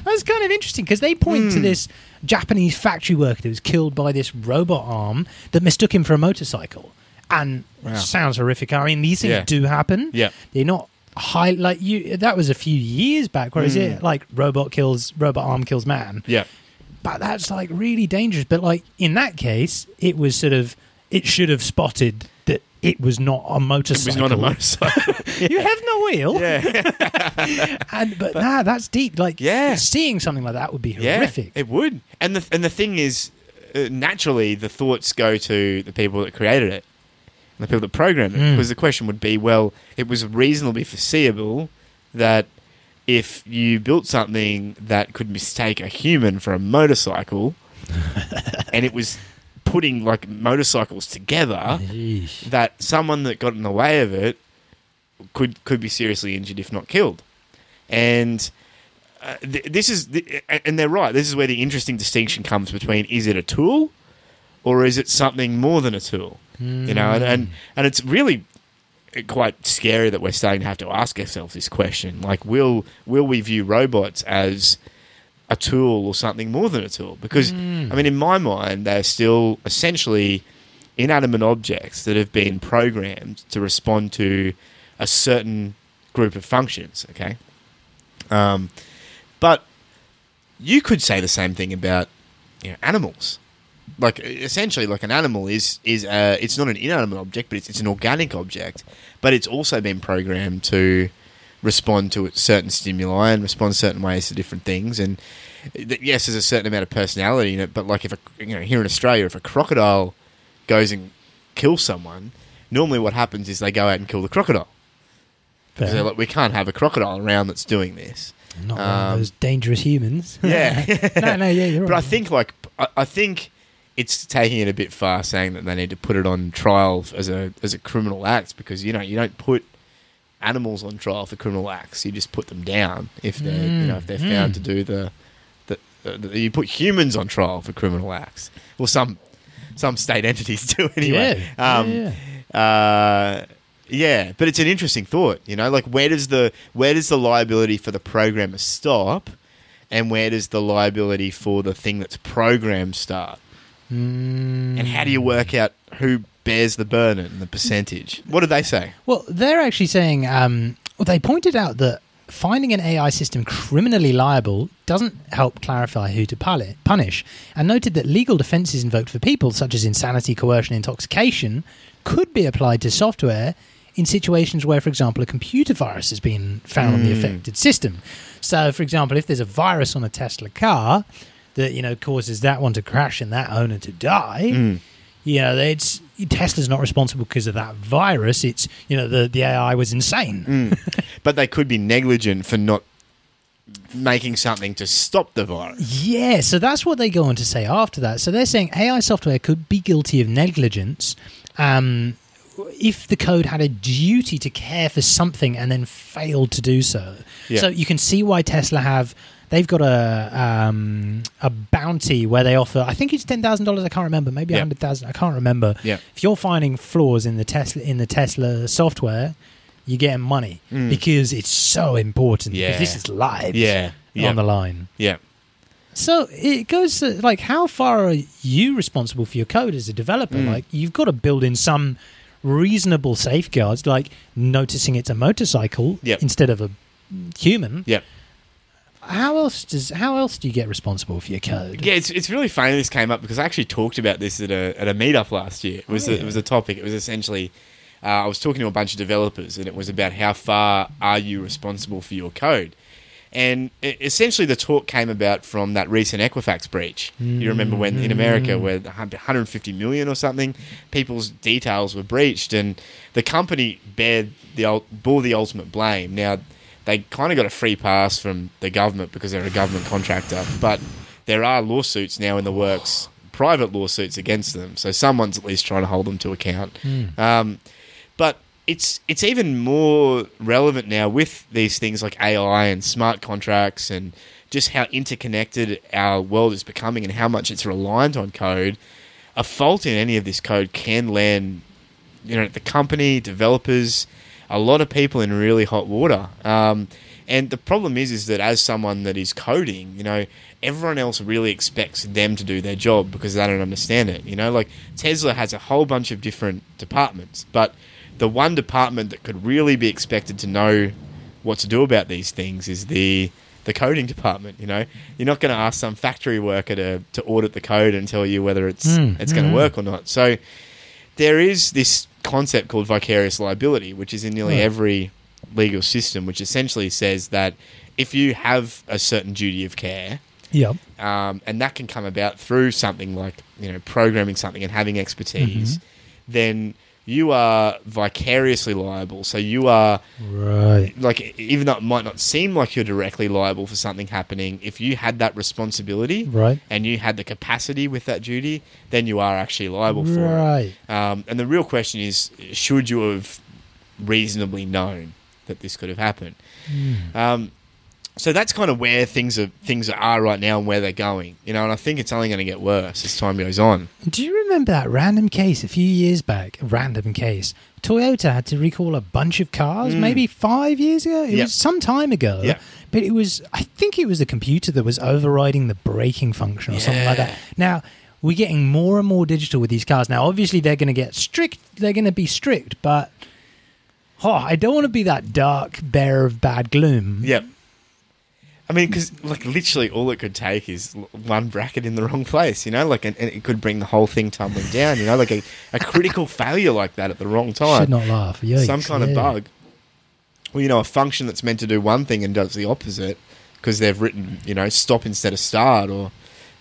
That's kind of interesting because they point to hmm. this Japanese factory worker that was killed by this robot arm that mistook him for a motorcycle. And sounds horrific. I mean, these things
Yeah.
do happen.
Yeah.
They're not high like you that was a few years back, whereas it like robot kills robot arm kills man
Yeah.
but that's like really dangerous. But like in that case, it was sort of it should have spotted that it was not a
It
motorcycle.
was not a motorcycle. <laughs>
You have no wheel.
yeah. <laughs>
And but nah, that's deep. Like
Yeah.
seeing something like that would be
Yeah,
horrific.
it would. And the and the thing is, uh, naturally, the thoughts go to the people that created it, the people that programmed it.
Mm.
Because the question would be, well, it was reasonably foreseeable that if you built something that could mistake a human for a motorcycle, <laughs> and it was putting like motorcycles together,
Yeesh.
that someone that got in the way of it could could be seriously injured if not killed. And uh, th- this is, th- and they're right. This is where the interesting distinction comes between: is it a tool, or is it something more than a tool? You know, and, and and it's really quite scary that we're starting to have to ask ourselves this question: like, will will we view robots as a tool or something more than a tool? Because I mean, in my mind, they're still essentially inanimate objects that have been programmed to respond to a certain group of functions. Okay, um, but you could say the same thing about you know, animals. Like essentially, like an animal is is uh, it's not an inanimate object, but it's, it's an organic object. But it's also been programmed to respond to certain stimuli and respond certain ways to different things. And th- yes, there's a certain amount of personality in it. But like if a you know here in Australia, if a crocodile goes and kills someone, normally what happens is they go out and kill the crocodile. Because they're like, we can't have a crocodile around that's doing this.
Not one of
um,
those dangerous humans.
Yeah. <laughs>
no, no, yeah, you're right.
But I think like I, I think it's taking it a bit far, saying that they need to put it on trial as a as a criminal act because you know you don't put animals on trial for criminal acts. You just put them down if they're you know if they're
Mm,
found
mm.
to do the, the, the you put humans on trial for criminal acts. Well, some some state entities <laughs> do anyway.
Yeah.
Um,
yeah, yeah.
uh, yeah, but it's an interesting thought. You know, like where does the where does the liability for the programmer stop, and where does the liability for the thing that's programmed start?
Mm.
And how do you work out who bears the burden and the percentage? What did they say?
Well, they're actually saying um, well, they pointed out that finding an AI system criminally liable doesn't help clarify who to punish, and noted that legal defences invoked for people such as insanity, coercion, intoxication could be applied to software in situations where, for example, a computer virus has been found on the affected system. So, for example, if there's a virus on a Tesla car that you know causes that one to crash and that owner to die, you know, it's Tesla's not responsible because of that virus. It's you know the the AI was insane. <laughs>
But they could be negligent for not making something to stop the virus.
Yeah, so that's what they go on to say after that. So they're saying AI software could be guilty of negligence um, if the code had a duty to care for something and then failed to do so.
Yeah.
So you can see why Tesla have. They've got a um, a bounty where they offer. I think it's ten thousand dollars. I can't remember. Maybe a
Yeah.
hundred thousand. I can't remember.
Yeah.
If you're finding flaws in the Tesla in the Tesla software, you're getting money because it's so important.
Mm. Yeah.
Because this is live.
Yeah, yeah.
On the line.
Yeah.
So it goes to, like, how far are you responsible for your code as a developer?
Mm.
Like, you've got to build in some reasonable safeguards, like noticing it's a motorcycle
Yep.
instead of a human.
Yeah.
How else does how else do you get responsible for your code?
Yeah, it's, it's really funny this came up because I actually talked about this at a, at a meetup last year. It was,
Oh,
a, it was a topic. It was essentially, uh, I was talking to a bunch of developers and it was about how far are you responsible for your code? And essentially, the talk came about from that recent Equifax breach. You remember when in America, where 150 million or something, people's details were breached, and the company bared the bore the ultimate blame. Now, they kind of got a free pass from the government because they're a government contractor, but there are lawsuits now in the works, private lawsuits against them. So someone's at least trying to hold them to account. Um, but it's it's even more relevant now with these things like AI and smart contracts and just how interconnected our world is becoming and how much it's reliant on code. A fault in any of this code can land, you know, the company, developers, a lot of people in really hot water. Um, and the problem is, is that as someone that is coding, you know, everyone else really expects them to do their job because they don't understand it. You know, like Tesla has a whole bunch of different departments, but the one department that could really be expected to know what to do about these things is the the coding department. You know, you're not going to ask some factory worker to, to audit the code and tell you whether it's
Mm,
it's going to
mm.
work or not. So there is this concept called vicarious liability, which is in nearly
Right.
every legal system, which essentially says that if you have a certain duty of care,
Yep.
um, and that can come about through something like you know programming something and having expertise, then you are vicariously liable. So you are
Right.
like even though it might not seem like you're directly liable for something happening, if you had that responsibility
Right.
and you had the capacity with that duty, then you are actually liable for it.
Right.
Um, and the real question is, should you have reasonably known that this could have happened? Um, so that's kind of where things are things are right now and where they're going, you know. And I think it's only going to get worse as time goes on.
Do you remember that random case a few years back? A random case. Toyota had to recall a bunch of cars, mm. maybe five years ago. It
Yep.
was some time ago.
Yep.
But it was, I think it was the computer that was overriding the braking function or something like that. Now, we're getting more and more digital with these cars. Now, obviously, they're going to get strict. They're going to be strict, but oh, I don't want to be that dark bear of bad gloom.
Yep. I mean, because like literally all it could take is l- one bracket in the wrong place, you know, like and, and it could bring the whole thing tumbling down, you know, like a, a critical <laughs> failure like that at the wrong time.
Should not laugh. Yikes.
some kind of bug. Well, you know, a function that's meant to do one thing and does the opposite because they've written, you know, stop instead of start or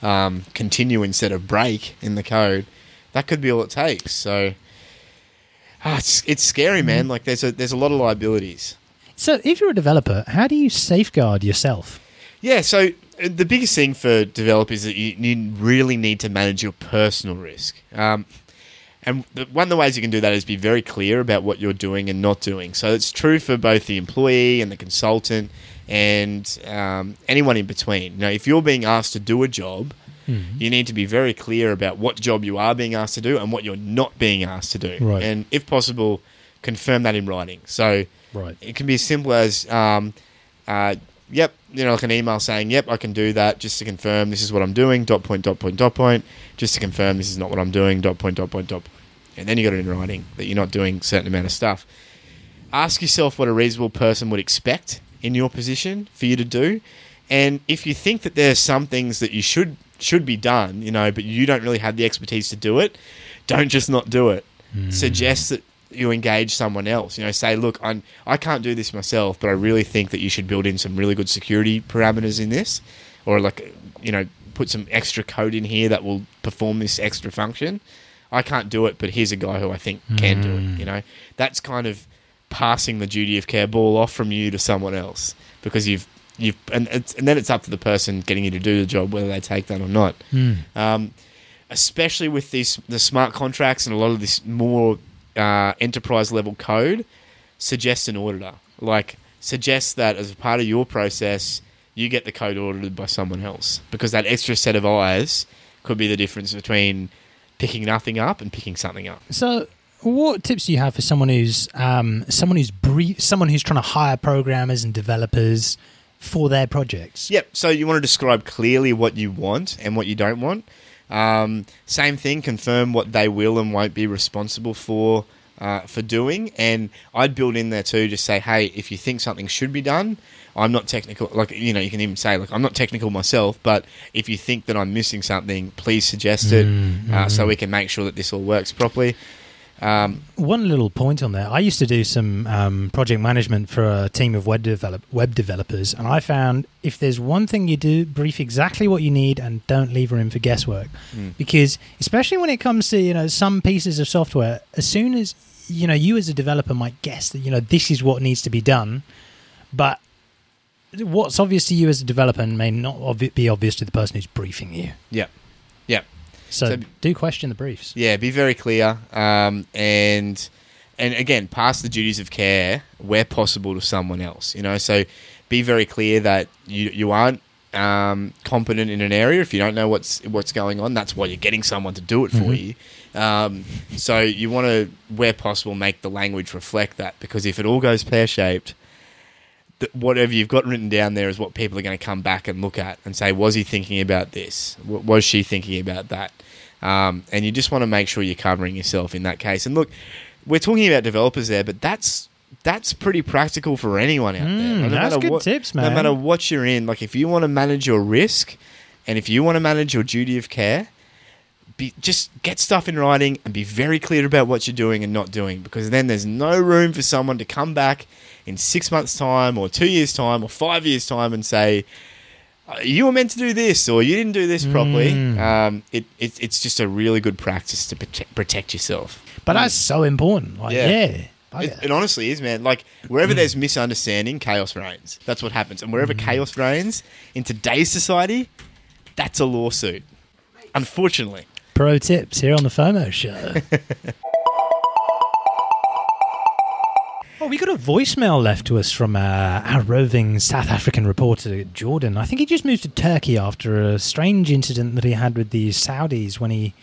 um, continue instead of break in the code. That could be all it takes. So, ah, it's it's scary, man. Like there's a there's a lot of liabilities.
So, if you're a developer, how do you safeguard yourself?
Yeah, so uh, the biggest thing for developers is that you, you really need to manage your personal risk. Um, and one of the ways you can do that is be very clear about what you're doing and not doing. So it's true for both the employee and the consultant and um, anyone in between. Now, if you're being asked to do a job, you need to be very clear about what job you are being asked to do and what you're not being asked to do.
Right.
And if possible, confirm that in writing. So
Right.
it can be as simple as, um, uh, yep, you know, like an email saying, yep, I can do that just to confirm this is what I'm doing, dot point, dot point, dot point, just to confirm this is not what I'm doing, dot point, dot point, dot point. And then you got it in writing that you're not doing a certain amount of stuff. Ask yourself what a reasonable person would expect in your position for you to do. And if you think that there's some things that you should should be done, you know, but you don't really have the expertise to do it, don't just not do it. Suggest that you engage someone else. You know, say, look, I'm, I can't do this myself, but I really think that you should build in some really good security parameters in this, or like, you know, put some extra code in here that will perform this extra function. I can't do it, but here's a guy who I think can do it. You know, that's kind of passing the duty of care ball off from you to someone else because you've you've and it's, and then it's up to the person getting you to do the job whether they take that or not. Um, especially with these the smart contracts and a lot of this more uh, enterprise level code, suggest an auditor. Like suggest that as a part of your process, you get the code audited by someone else because that extra set of eyes could be the difference between picking nothing up and picking something up.
So, what tips do you have for someone who's um, someone who's brief, someone who's trying to hire programmers and developers for their projects?
Yep. So you want to describe clearly what you want and what you don't want. Um, same thing. Confirm what they will and won't be responsible for uh, for doing. And I'd build in there too. Just say, hey, if you think something should be done, I'm not technical. Like you know, you can even say like I'm not technical myself, but if you think that I'm missing something, please suggest it uh, so we can make sure that this all works properly. Um,
One little point on there. I used to do some um, project management for a team of web develop web developers, and I found if there's one thing you do, brief exactly what you need and don't leave room for guesswork. Because especially when it comes to you know some pieces of software, as soon as you know you as a developer might guess that you know this is what needs to be done, but what's obvious to you as a developer may not obvi- be obvious to the person who's briefing you.
yeah, yeah.
So,
So-
do question the briefs.
Yeah, be very clear, um, and and again, pass the duties of care where possible to someone else. You know, so be very clear that you you aren't um, competent in an area. If you don't know what's what's going on, that's why you're getting someone to do it for you. Um, so you want to, where possible, make the language reflect that. Because if it all goes pear shaped, whatever you've got written down there is what people are going to come back and look at and say, was he thinking about this? Was she thinking about that? Um, and you just want to make sure you're covering yourself in that case. And look, we're talking about developers there, but that's that's pretty practical for anyone out there.
Mm,
No
that's good
what-
tips, man.
No matter what you're in, like if you want to manage your risk, and if you want to manage your duty of care, be, just get stuff in writing and be very clear about what you're doing and not doing because then there's no room for someone to come back in six months' time or two years' time or five years' time and say, "Uh, you were meant to do this or you didn't do this properly.
Mm.
Um, it, it, it's just a really good practice to protect, protect yourself.
But that's so important. Like,
Yeah.
yeah.
It, it honestly is, man. Like wherever there's misunderstanding, chaos reigns. That's what happens. And wherever chaos reigns in today's society, that's a lawsuit. Unfortunately.
Pro tips here on the FOMO show. <laughs> oh, we got a voicemail left to us from uh, our roving South African reporter, Jordan. I think he just moved to Turkey after a strange incident that he had with the Saudis when he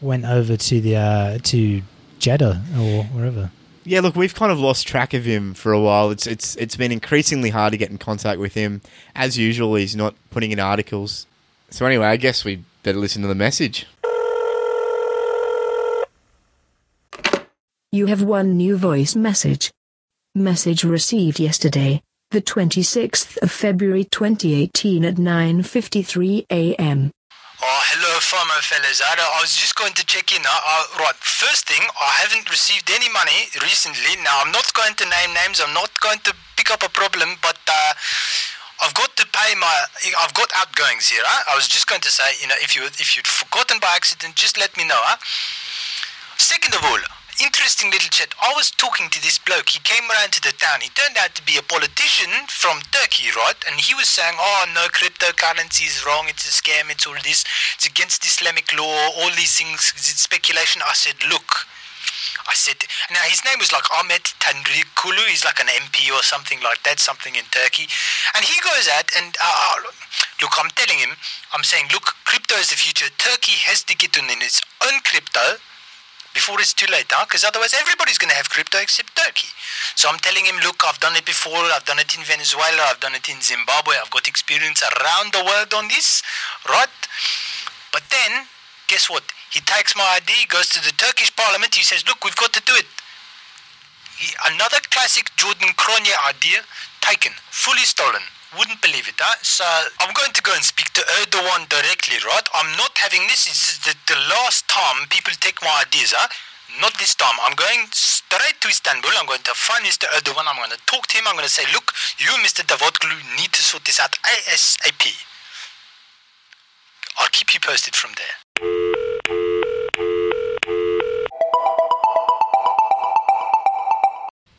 went over to the uh, to Jeddah or wherever.
Yeah, look, we've kind of lost track of him for a while. It's it's it's been increasingly hard to get in contact with him. As usual, he's not putting in articles. So anyway, I guess we better listen to the message.
You have one new voice message. Message received yesterday, the 26th of February 2018 at 9:53 a.m.
Oh, hello, FOMO fellas. I, I was just going to check in. Uh, uh, right, first thing, I haven't received any money recently. Now, I'm not going to name names. I'm not going to pick up a problem, but uh, I've got to pay my. I've got outgoings here. Huh? I was just going to say, you know, if you if you'd forgotten by accident, just let me know. Huh? Second of all, interesting little chat. I was talking to this bloke. He came around to the town. He turned out to be a politician from Turkey, right? And he was saying, "Oh no, cryptocurrency is wrong. It's a scam. It's all this. It's against Islamic law. All these things. It's speculation." I said, "Look." I said, now his name was like Ahmet Tanrikulu. He's like an MP or something like that, something in Turkey. And he goes out and, uh, uh, look, I'm telling him, I'm saying, look, crypto is the future. Turkey has to get on in its own crypto before it's too late, huh? Because otherwise everybody's going to have crypto except Turkey. So I'm telling him, look, I've done it before. I've done it in Venezuela. I've done it in Zimbabwe. I've got experience around the world on this, right? But then, guess what? He takes my ID, goes to the Turkish parliament. He says, look, we've got to do it. He, another classic Jordan Cronje idea, taken, fully stolen. Wouldn't believe it, huh? So I'm going to go and speak to Erdogan directly, right? I'm not having this. This is the, the last time people take my ideas, huh? Not this time. I'm going straight to Istanbul. I'm going to find Mr. Erdogan. I'm going to talk to him. I'm going to say, look, you, Mr. Davutoglu, need to sort this out ASAP. I'll keep you posted from there.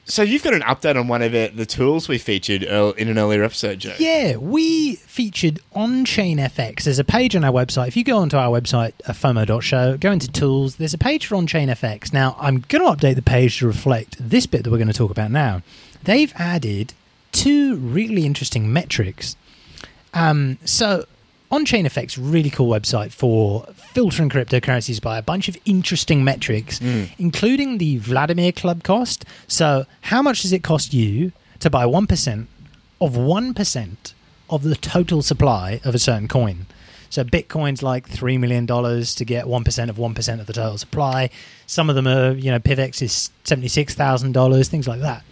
So you've got an update on one of the, the tools we featured in an earlier episode, Joe.
Yeah, we featured OnChainFX. There's a page on our website. If you go onto our website, uh, FOMO.show, go into tools, there's a page for OnChainFX. Now, I'm going to update the page to reflect this bit that we're going to talk about now. They've added two really interesting metrics. Um, so, OnChainFX, really cool website for filtering cryptocurrencies by a bunch of interesting metrics, including the Vladimir Club cost. So, how much does it cost you to buy 1% of 1% of the total supply of a certain coin? So, Bitcoin's like $3 million to get 1% of 1% of the total supply. Some of them are, you know, PivX is $76,000, things like that.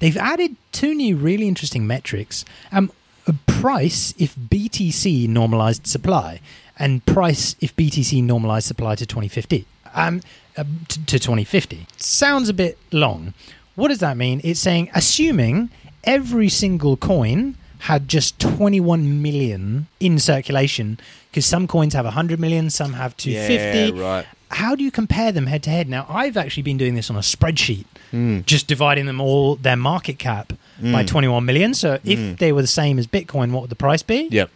They've added two new really interesting metrics. Um, price if BTC normalized supply, and price if BTC normalized supply to 2050. um, uh, to 2050. Sounds a bit long. What does that mean? It's saying assuming every single coin had just 21 million in circulation because some coins have 100 million, some have 250.
Yeah, right.
How do you compare them head to head? Now, I've actually been doing this on a spreadsheet, hmm. just dividing them all their market cap by hmm. 21 million. So if hmm. they were the same as Bitcoin, what would the price be?
Yep.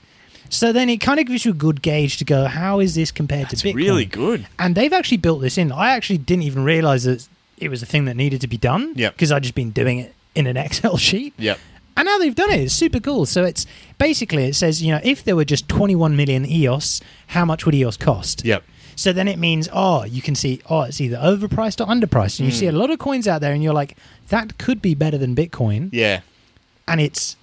So then it kind of gives you a good gauge to go, how is this compared
It's
to Bitcoin?
It's really good.
And they've actually built this in. I actually didn't even realize that it was a thing that needed to be done.
Yep.
Because I'd just been doing it in an <laughs> Excel sheet.
Yep.
And now they've done it. It's super cool. So it's basically it says, you know, if there were just 21 million EOS, how much would EOS cost?
Yep.
So then it means, oh, you can see, oh, it's either overpriced or underpriced. And you
Hmm.
see a lot of coins out there, and you're like, that could be better than Bitcoin.
Yeah.
And it's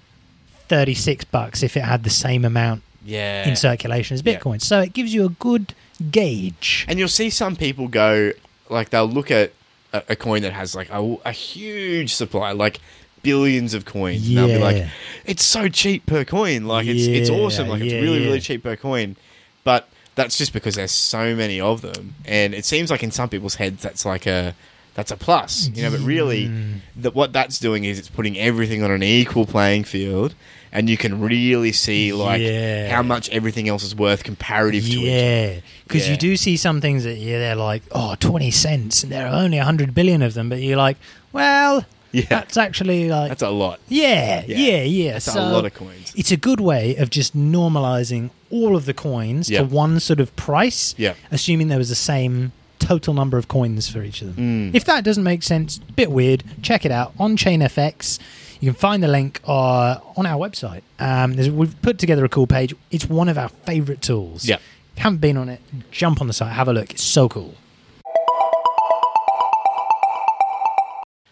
36 bucks if it had the same amount
Yeah.
in circulation as
Yeah.
Bitcoin. So it gives you a good gauge.
And you'll see some people go, like, they'll look at a, a coin that has, like, a, a huge supply, like billions of coins. And they'll be like, it's so cheap per coin. Like, it's, it's awesome. Like, it's
yeah,
really,
yeah.
really cheap per coin. But that's just because there's so many of them. And it seems like in some people's heads, that's like a. That's a plus, you know. But really, that what that's doing is it's putting everything on an equal playing field, and you can really see like
Yeah.
how much everything else is worth comparative to each other.
Yeah, because you do see some things that yeah, they're like oh 20 cents, and there are only hundred billion of them, but you're like, well,
Yeah.
that's actually like
That's a lot.
yeah,
Yeah.
yeah, yeah.
That's
so
a lot of coins.
It's a good way of just normalizing all of the coins
Yeah.
to one sort of price,
Yeah.
assuming there was the same total number of coins for each of them.
Mm.
If that doesn't make sense, bit weird. Check it out on ChainFX. You can find the link uh, on our website. Um, we've put together a cool page. It's one of our favorite tools.
Yeah.
Haven't been on it, jump on the site, have a look. It's so cool.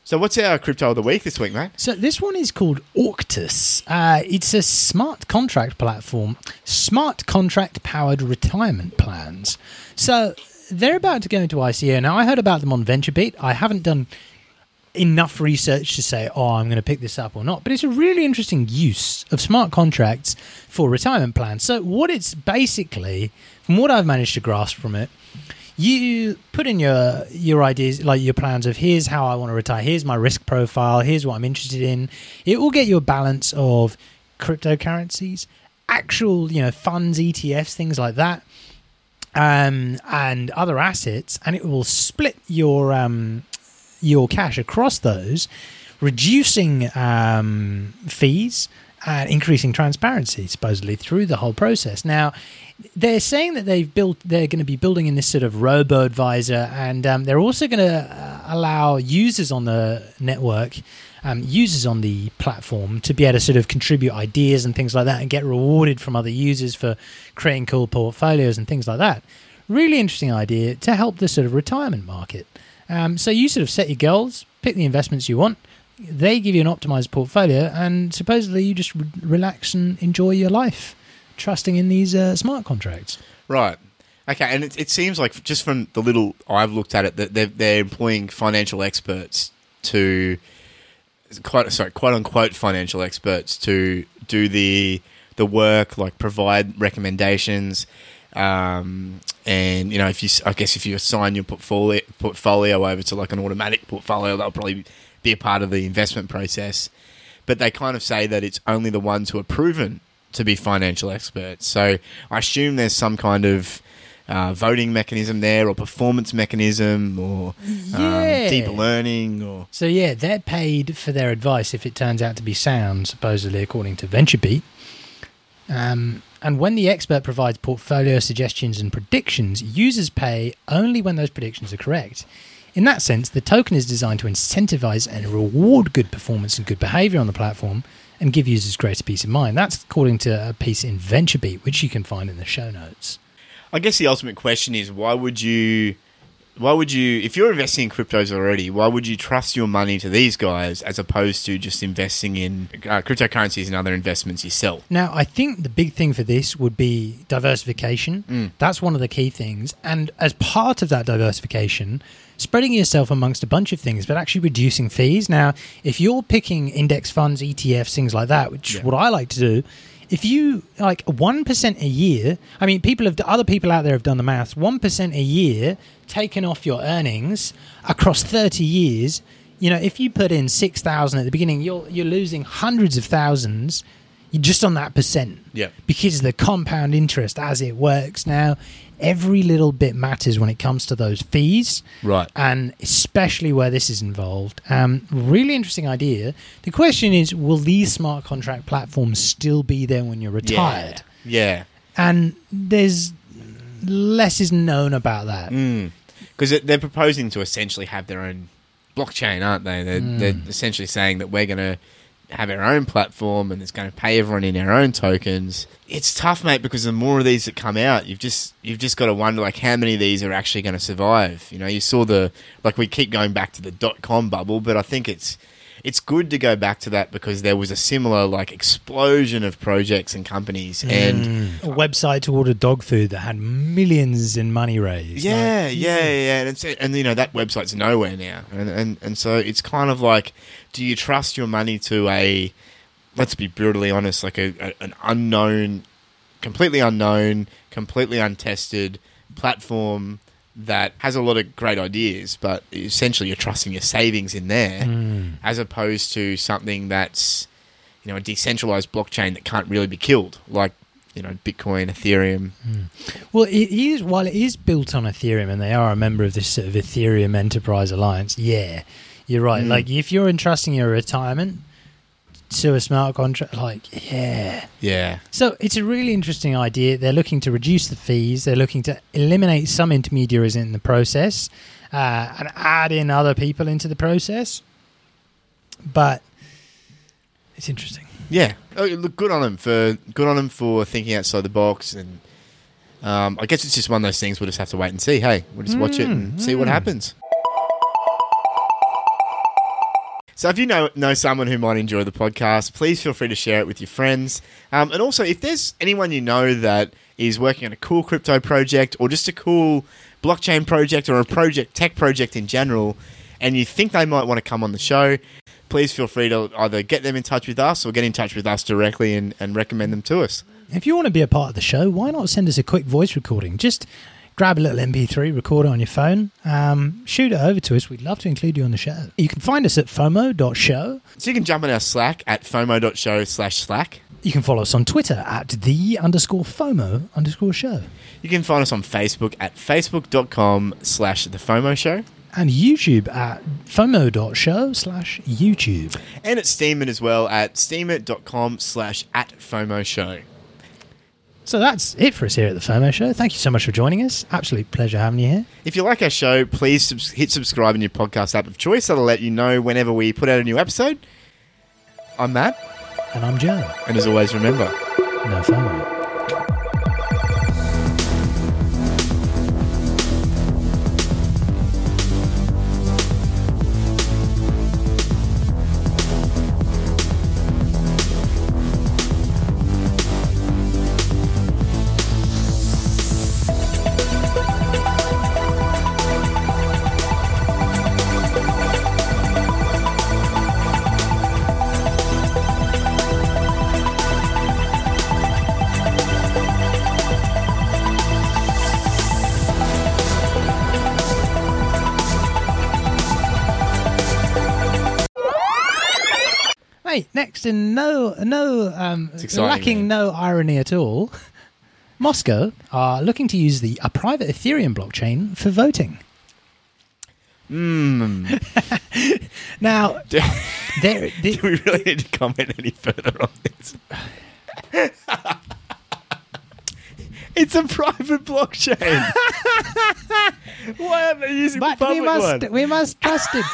So what's our crypto of the week this week, mate?
So this one is called Auctus. Uh, it's a smart contract platform, smart contract powered retirement plans. So they're about to go into ICO. Now I heard about them on VentureBeat. I haven't done enough research to say, oh, I'm going to pick this up or not. But it's a really interesting use of smart contracts for retirement plans. So what it's basically, from what I've managed to grasp from it, you put in your your ideas like your plans of here's how I want to retire, here's my risk profile, here's what I'm interested in. It will get you a balance of cryptocurrencies, actual you know funds, ETFs, things like that, um, and other assets, and it will split your um, your cash across those, reducing um, fees and increasing transparency supposedly through the whole process. Now, they're saying that they've built, they're going to be building in this sort of robo advisor, and um, they're also going to uh, allow users on the network. Um, users on the platform to be able to sort of contribute ideas and things like that and get rewarded from other users for creating cool portfolios and things like that. Really interesting idea to help the sort of retirement market. Um, so you sort of set your goals, pick the investments you want. They give you an optimized portfolio, and supposedly you just re- relax and enjoy your life, trusting in these uh, smart contracts.
Right. Okay, and it, it seems like just from the little I've looked at it that they're, they're employing financial experts to quite sorry quote unquote financial experts to do the the work like provide recommendations um, and you know if you I guess if you assign your portfolio portfolio over to like an automatic portfolio that'll probably be a part of the investment process but they kind of say that it's only the ones who are proven to be financial experts. So I assume there's some kind of uh, voting mechanism there, or performance mechanism, or
Yeah.
um, deep learning, or
So yeah, they're paid for their advice if it turns out to be sound, supposedly according to VentureBeat. Um, and when the expert provides portfolio suggestions and predictions, users pay only when those predictions are correct. In that sense, the token is designed to incentivize and reward good performance and good behavior on the platform and give users greater peace of mind. That's according to a piece in VentureBeat, which you can find in the show notes.
I guess the ultimate question is why would you why would you if you're investing in cryptos already why would you trust your money to these guys as opposed to just investing in uh, cryptocurrencies and other investments yourself
Now, I think the big thing for this would be diversification. That's one of the key things. And as part of that diversification, spreading yourself amongst a bunch of things, but actually reducing fees. Now, if you're picking index funds, ETFs, things like that, which
Yeah.
what I like to do, if you like one percent a year, I mean, people have other people out there have done the maths. One percent a year taken off your earnings across thirty years. You know, if you put in six thousand at the beginning, you're you're losing hundreds of thousands just on that percent.
Yeah.
Because the compound interest as it works now, every little bit matters when it comes to those fees.
Right.
And especially where this is involved. Um, really interesting idea. The question is will these smart contract platforms still be there when you're retired?
Yeah.
And there's less is known about that.
Because they're proposing to essentially have their own blockchain, aren't they? They're, they're essentially saying that we're going to have our own platform and it's going to pay everyone in our own tokens. It's tough, mate, because the more of these that come out, you've just you've just got to wonder like how many of these are actually going to survive. You know, you saw the like we keep going back to the dot com bubble, but I think it's it's good to go back to that because there was a similar like explosion of projects and companies and mm.
A website to order dog food that had millions in money raised.
Yeah,
Like,
yeah, yeah, and it's and you know that website's nowhere now, and and and so it's kind of like, do you trust your money to a, let's be brutally honest, like a, a an unknown, completely unknown, completely untested platform that has a lot of great ideas, but essentially you're trusting your savings in there, as opposed to something that's, you know, a decentralized blockchain that can't really be killed, like you know Bitcoin, Ethereum.
Well, it is while it is built on Ethereum, and they are a member of this sort of Ethereum Enterprise Alliance. Yeah, you're right.
Mm.
Like if you're entrusting your retirement to a smart contract, like yeah.
Yeah.
So it's a really interesting idea. They're looking to reduce the fees. They're looking to eliminate some intermediaries in the process uh, and add in other people into the process. But it's interesting.
Yeah, oh, look, good on them for good on him for thinking outside the box, and um, I guess it's just one of those things. We'll just have to wait and see. Hey, we'll just watch it and see what happens. So, if you know know someone who might enjoy the podcast, please feel free to share it with your friends. Um, and also, if there's anyone you know that is working on a cool crypto project or just a cool blockchain project or a project tech project in general, and you think they might want to come on the show, please feel free to either get them in touch with us or get in touch with us directly and, and recommend them to us.
If you want to be a part of the show, why not send us a quick voice recording? Just grab a little MP3, record it on your phone, um, shoot it over to us. We'd love to include you on the show. You can find us at FOMO.show.
So you can jump on our Slack at fomo.show slash Slack.
You can follow us on Twitter at the underscore FOMO underscore show.
You can find us on Facebook at facebook.com slash the FOMO show.
And YouTube at FOMO.show slash YouTube.
And at Steemit as well at steemit.com slash at FOMO show.
So that's it for us here at the FOMO Show. Thank you so much for joining us. Absolute pleasure having you here.
If you like our show, please subs- hit subscribe in your podcast app of choice. That'll let you know whenever we put out a new episode. I'm Matt,
And I'm Joe.
and as always, remember,
No FOMO. In no no um lacking
man.
no irony at all. Moscow are looking to use the a private Ethereum blockchain for voting.
Hmm. <laughs>
Now, <laughs>
do,
there, <laughs>
do we really need to comment any further on this? it's a private blockchain. Why aren't they using
but
the
we must
one?
we must trust it.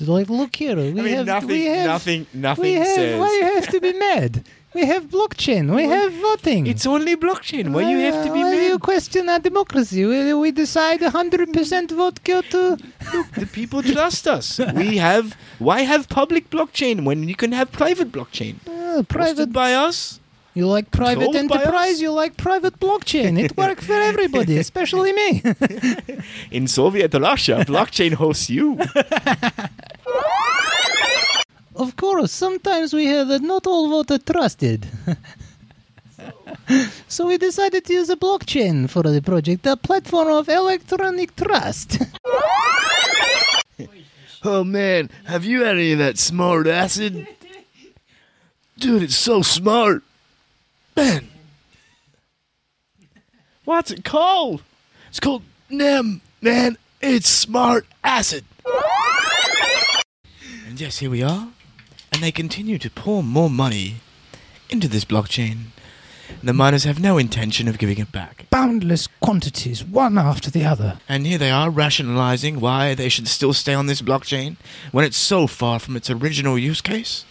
It's like, look here, we
I mean,
have
nothing,
we have
nothing, nothing
we have.
says.
Why you have to be mad? We have blockchain. We have voting.
It's only blockchain. Why you have to be
Why you question our democracy? We, we decide 100% vote go to.
Look, the people trust us. We have. Why have public blockchain when you can have private blockchain? <laughs>
Uh,
Hosted
private.
by us.
You like private enterprise. You like private blockchain. It works for everybody, <laughs> especially me. <laughs>
In Soviet Russia, blockchain hosts you. <laughs>
of course, sometimes we hear that not all are trusted. so we decided to use a blockchain for the project, a platform of electronic trust.
Oh man, have you had any of that smart acid? Dude, it's so smart. Man. What's it called? It's called NEM, man. It's smart acid.
And yes, here we are. And they continue to pour more money into this blockchain. The miners have no intention of giving it back.
Boundless quantities, one after the other.
And here they are rationalizing why they should still stay on this blockchain when it's so far from its original use case.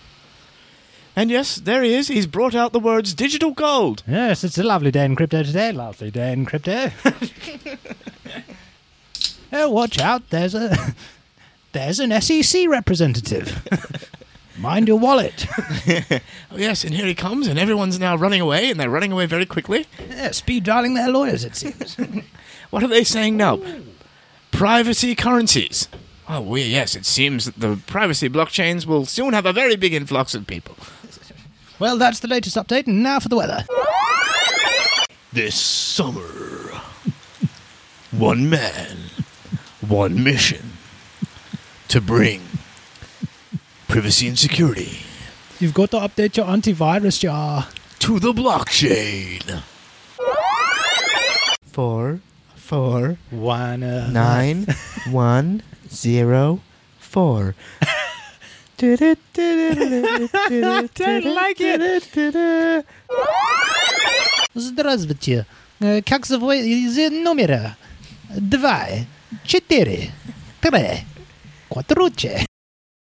And yes, there he is. He's brought out the words digital gold.
Yes, it's a lovely day in crypto today. Lovely day in crypto. <laughs> oh, watch out! There's a <laughs> there's an SEC representative. <laughs> Mind your wallet.
Oh, yes, and here he comes, and everyone's now running away, and they're running away very quickly.
Yeah, speed dialing their lawyers, it seems.
What are they saying now? Privacy currencies. Oh, well, yes, it seems that the privacy blockchains will soon have a very big influx of people.
Well, that's the latest update, and now for the weather.
This summer, one man, one mission to bring privacy and security
You've got to update your antivirus jar.
to the blockchain.
Four, four,
One. Uh,
nine, <laughs> one, zero, four.
Здравствуйте. Как зовут номера? Два, четыре, три, квадруче.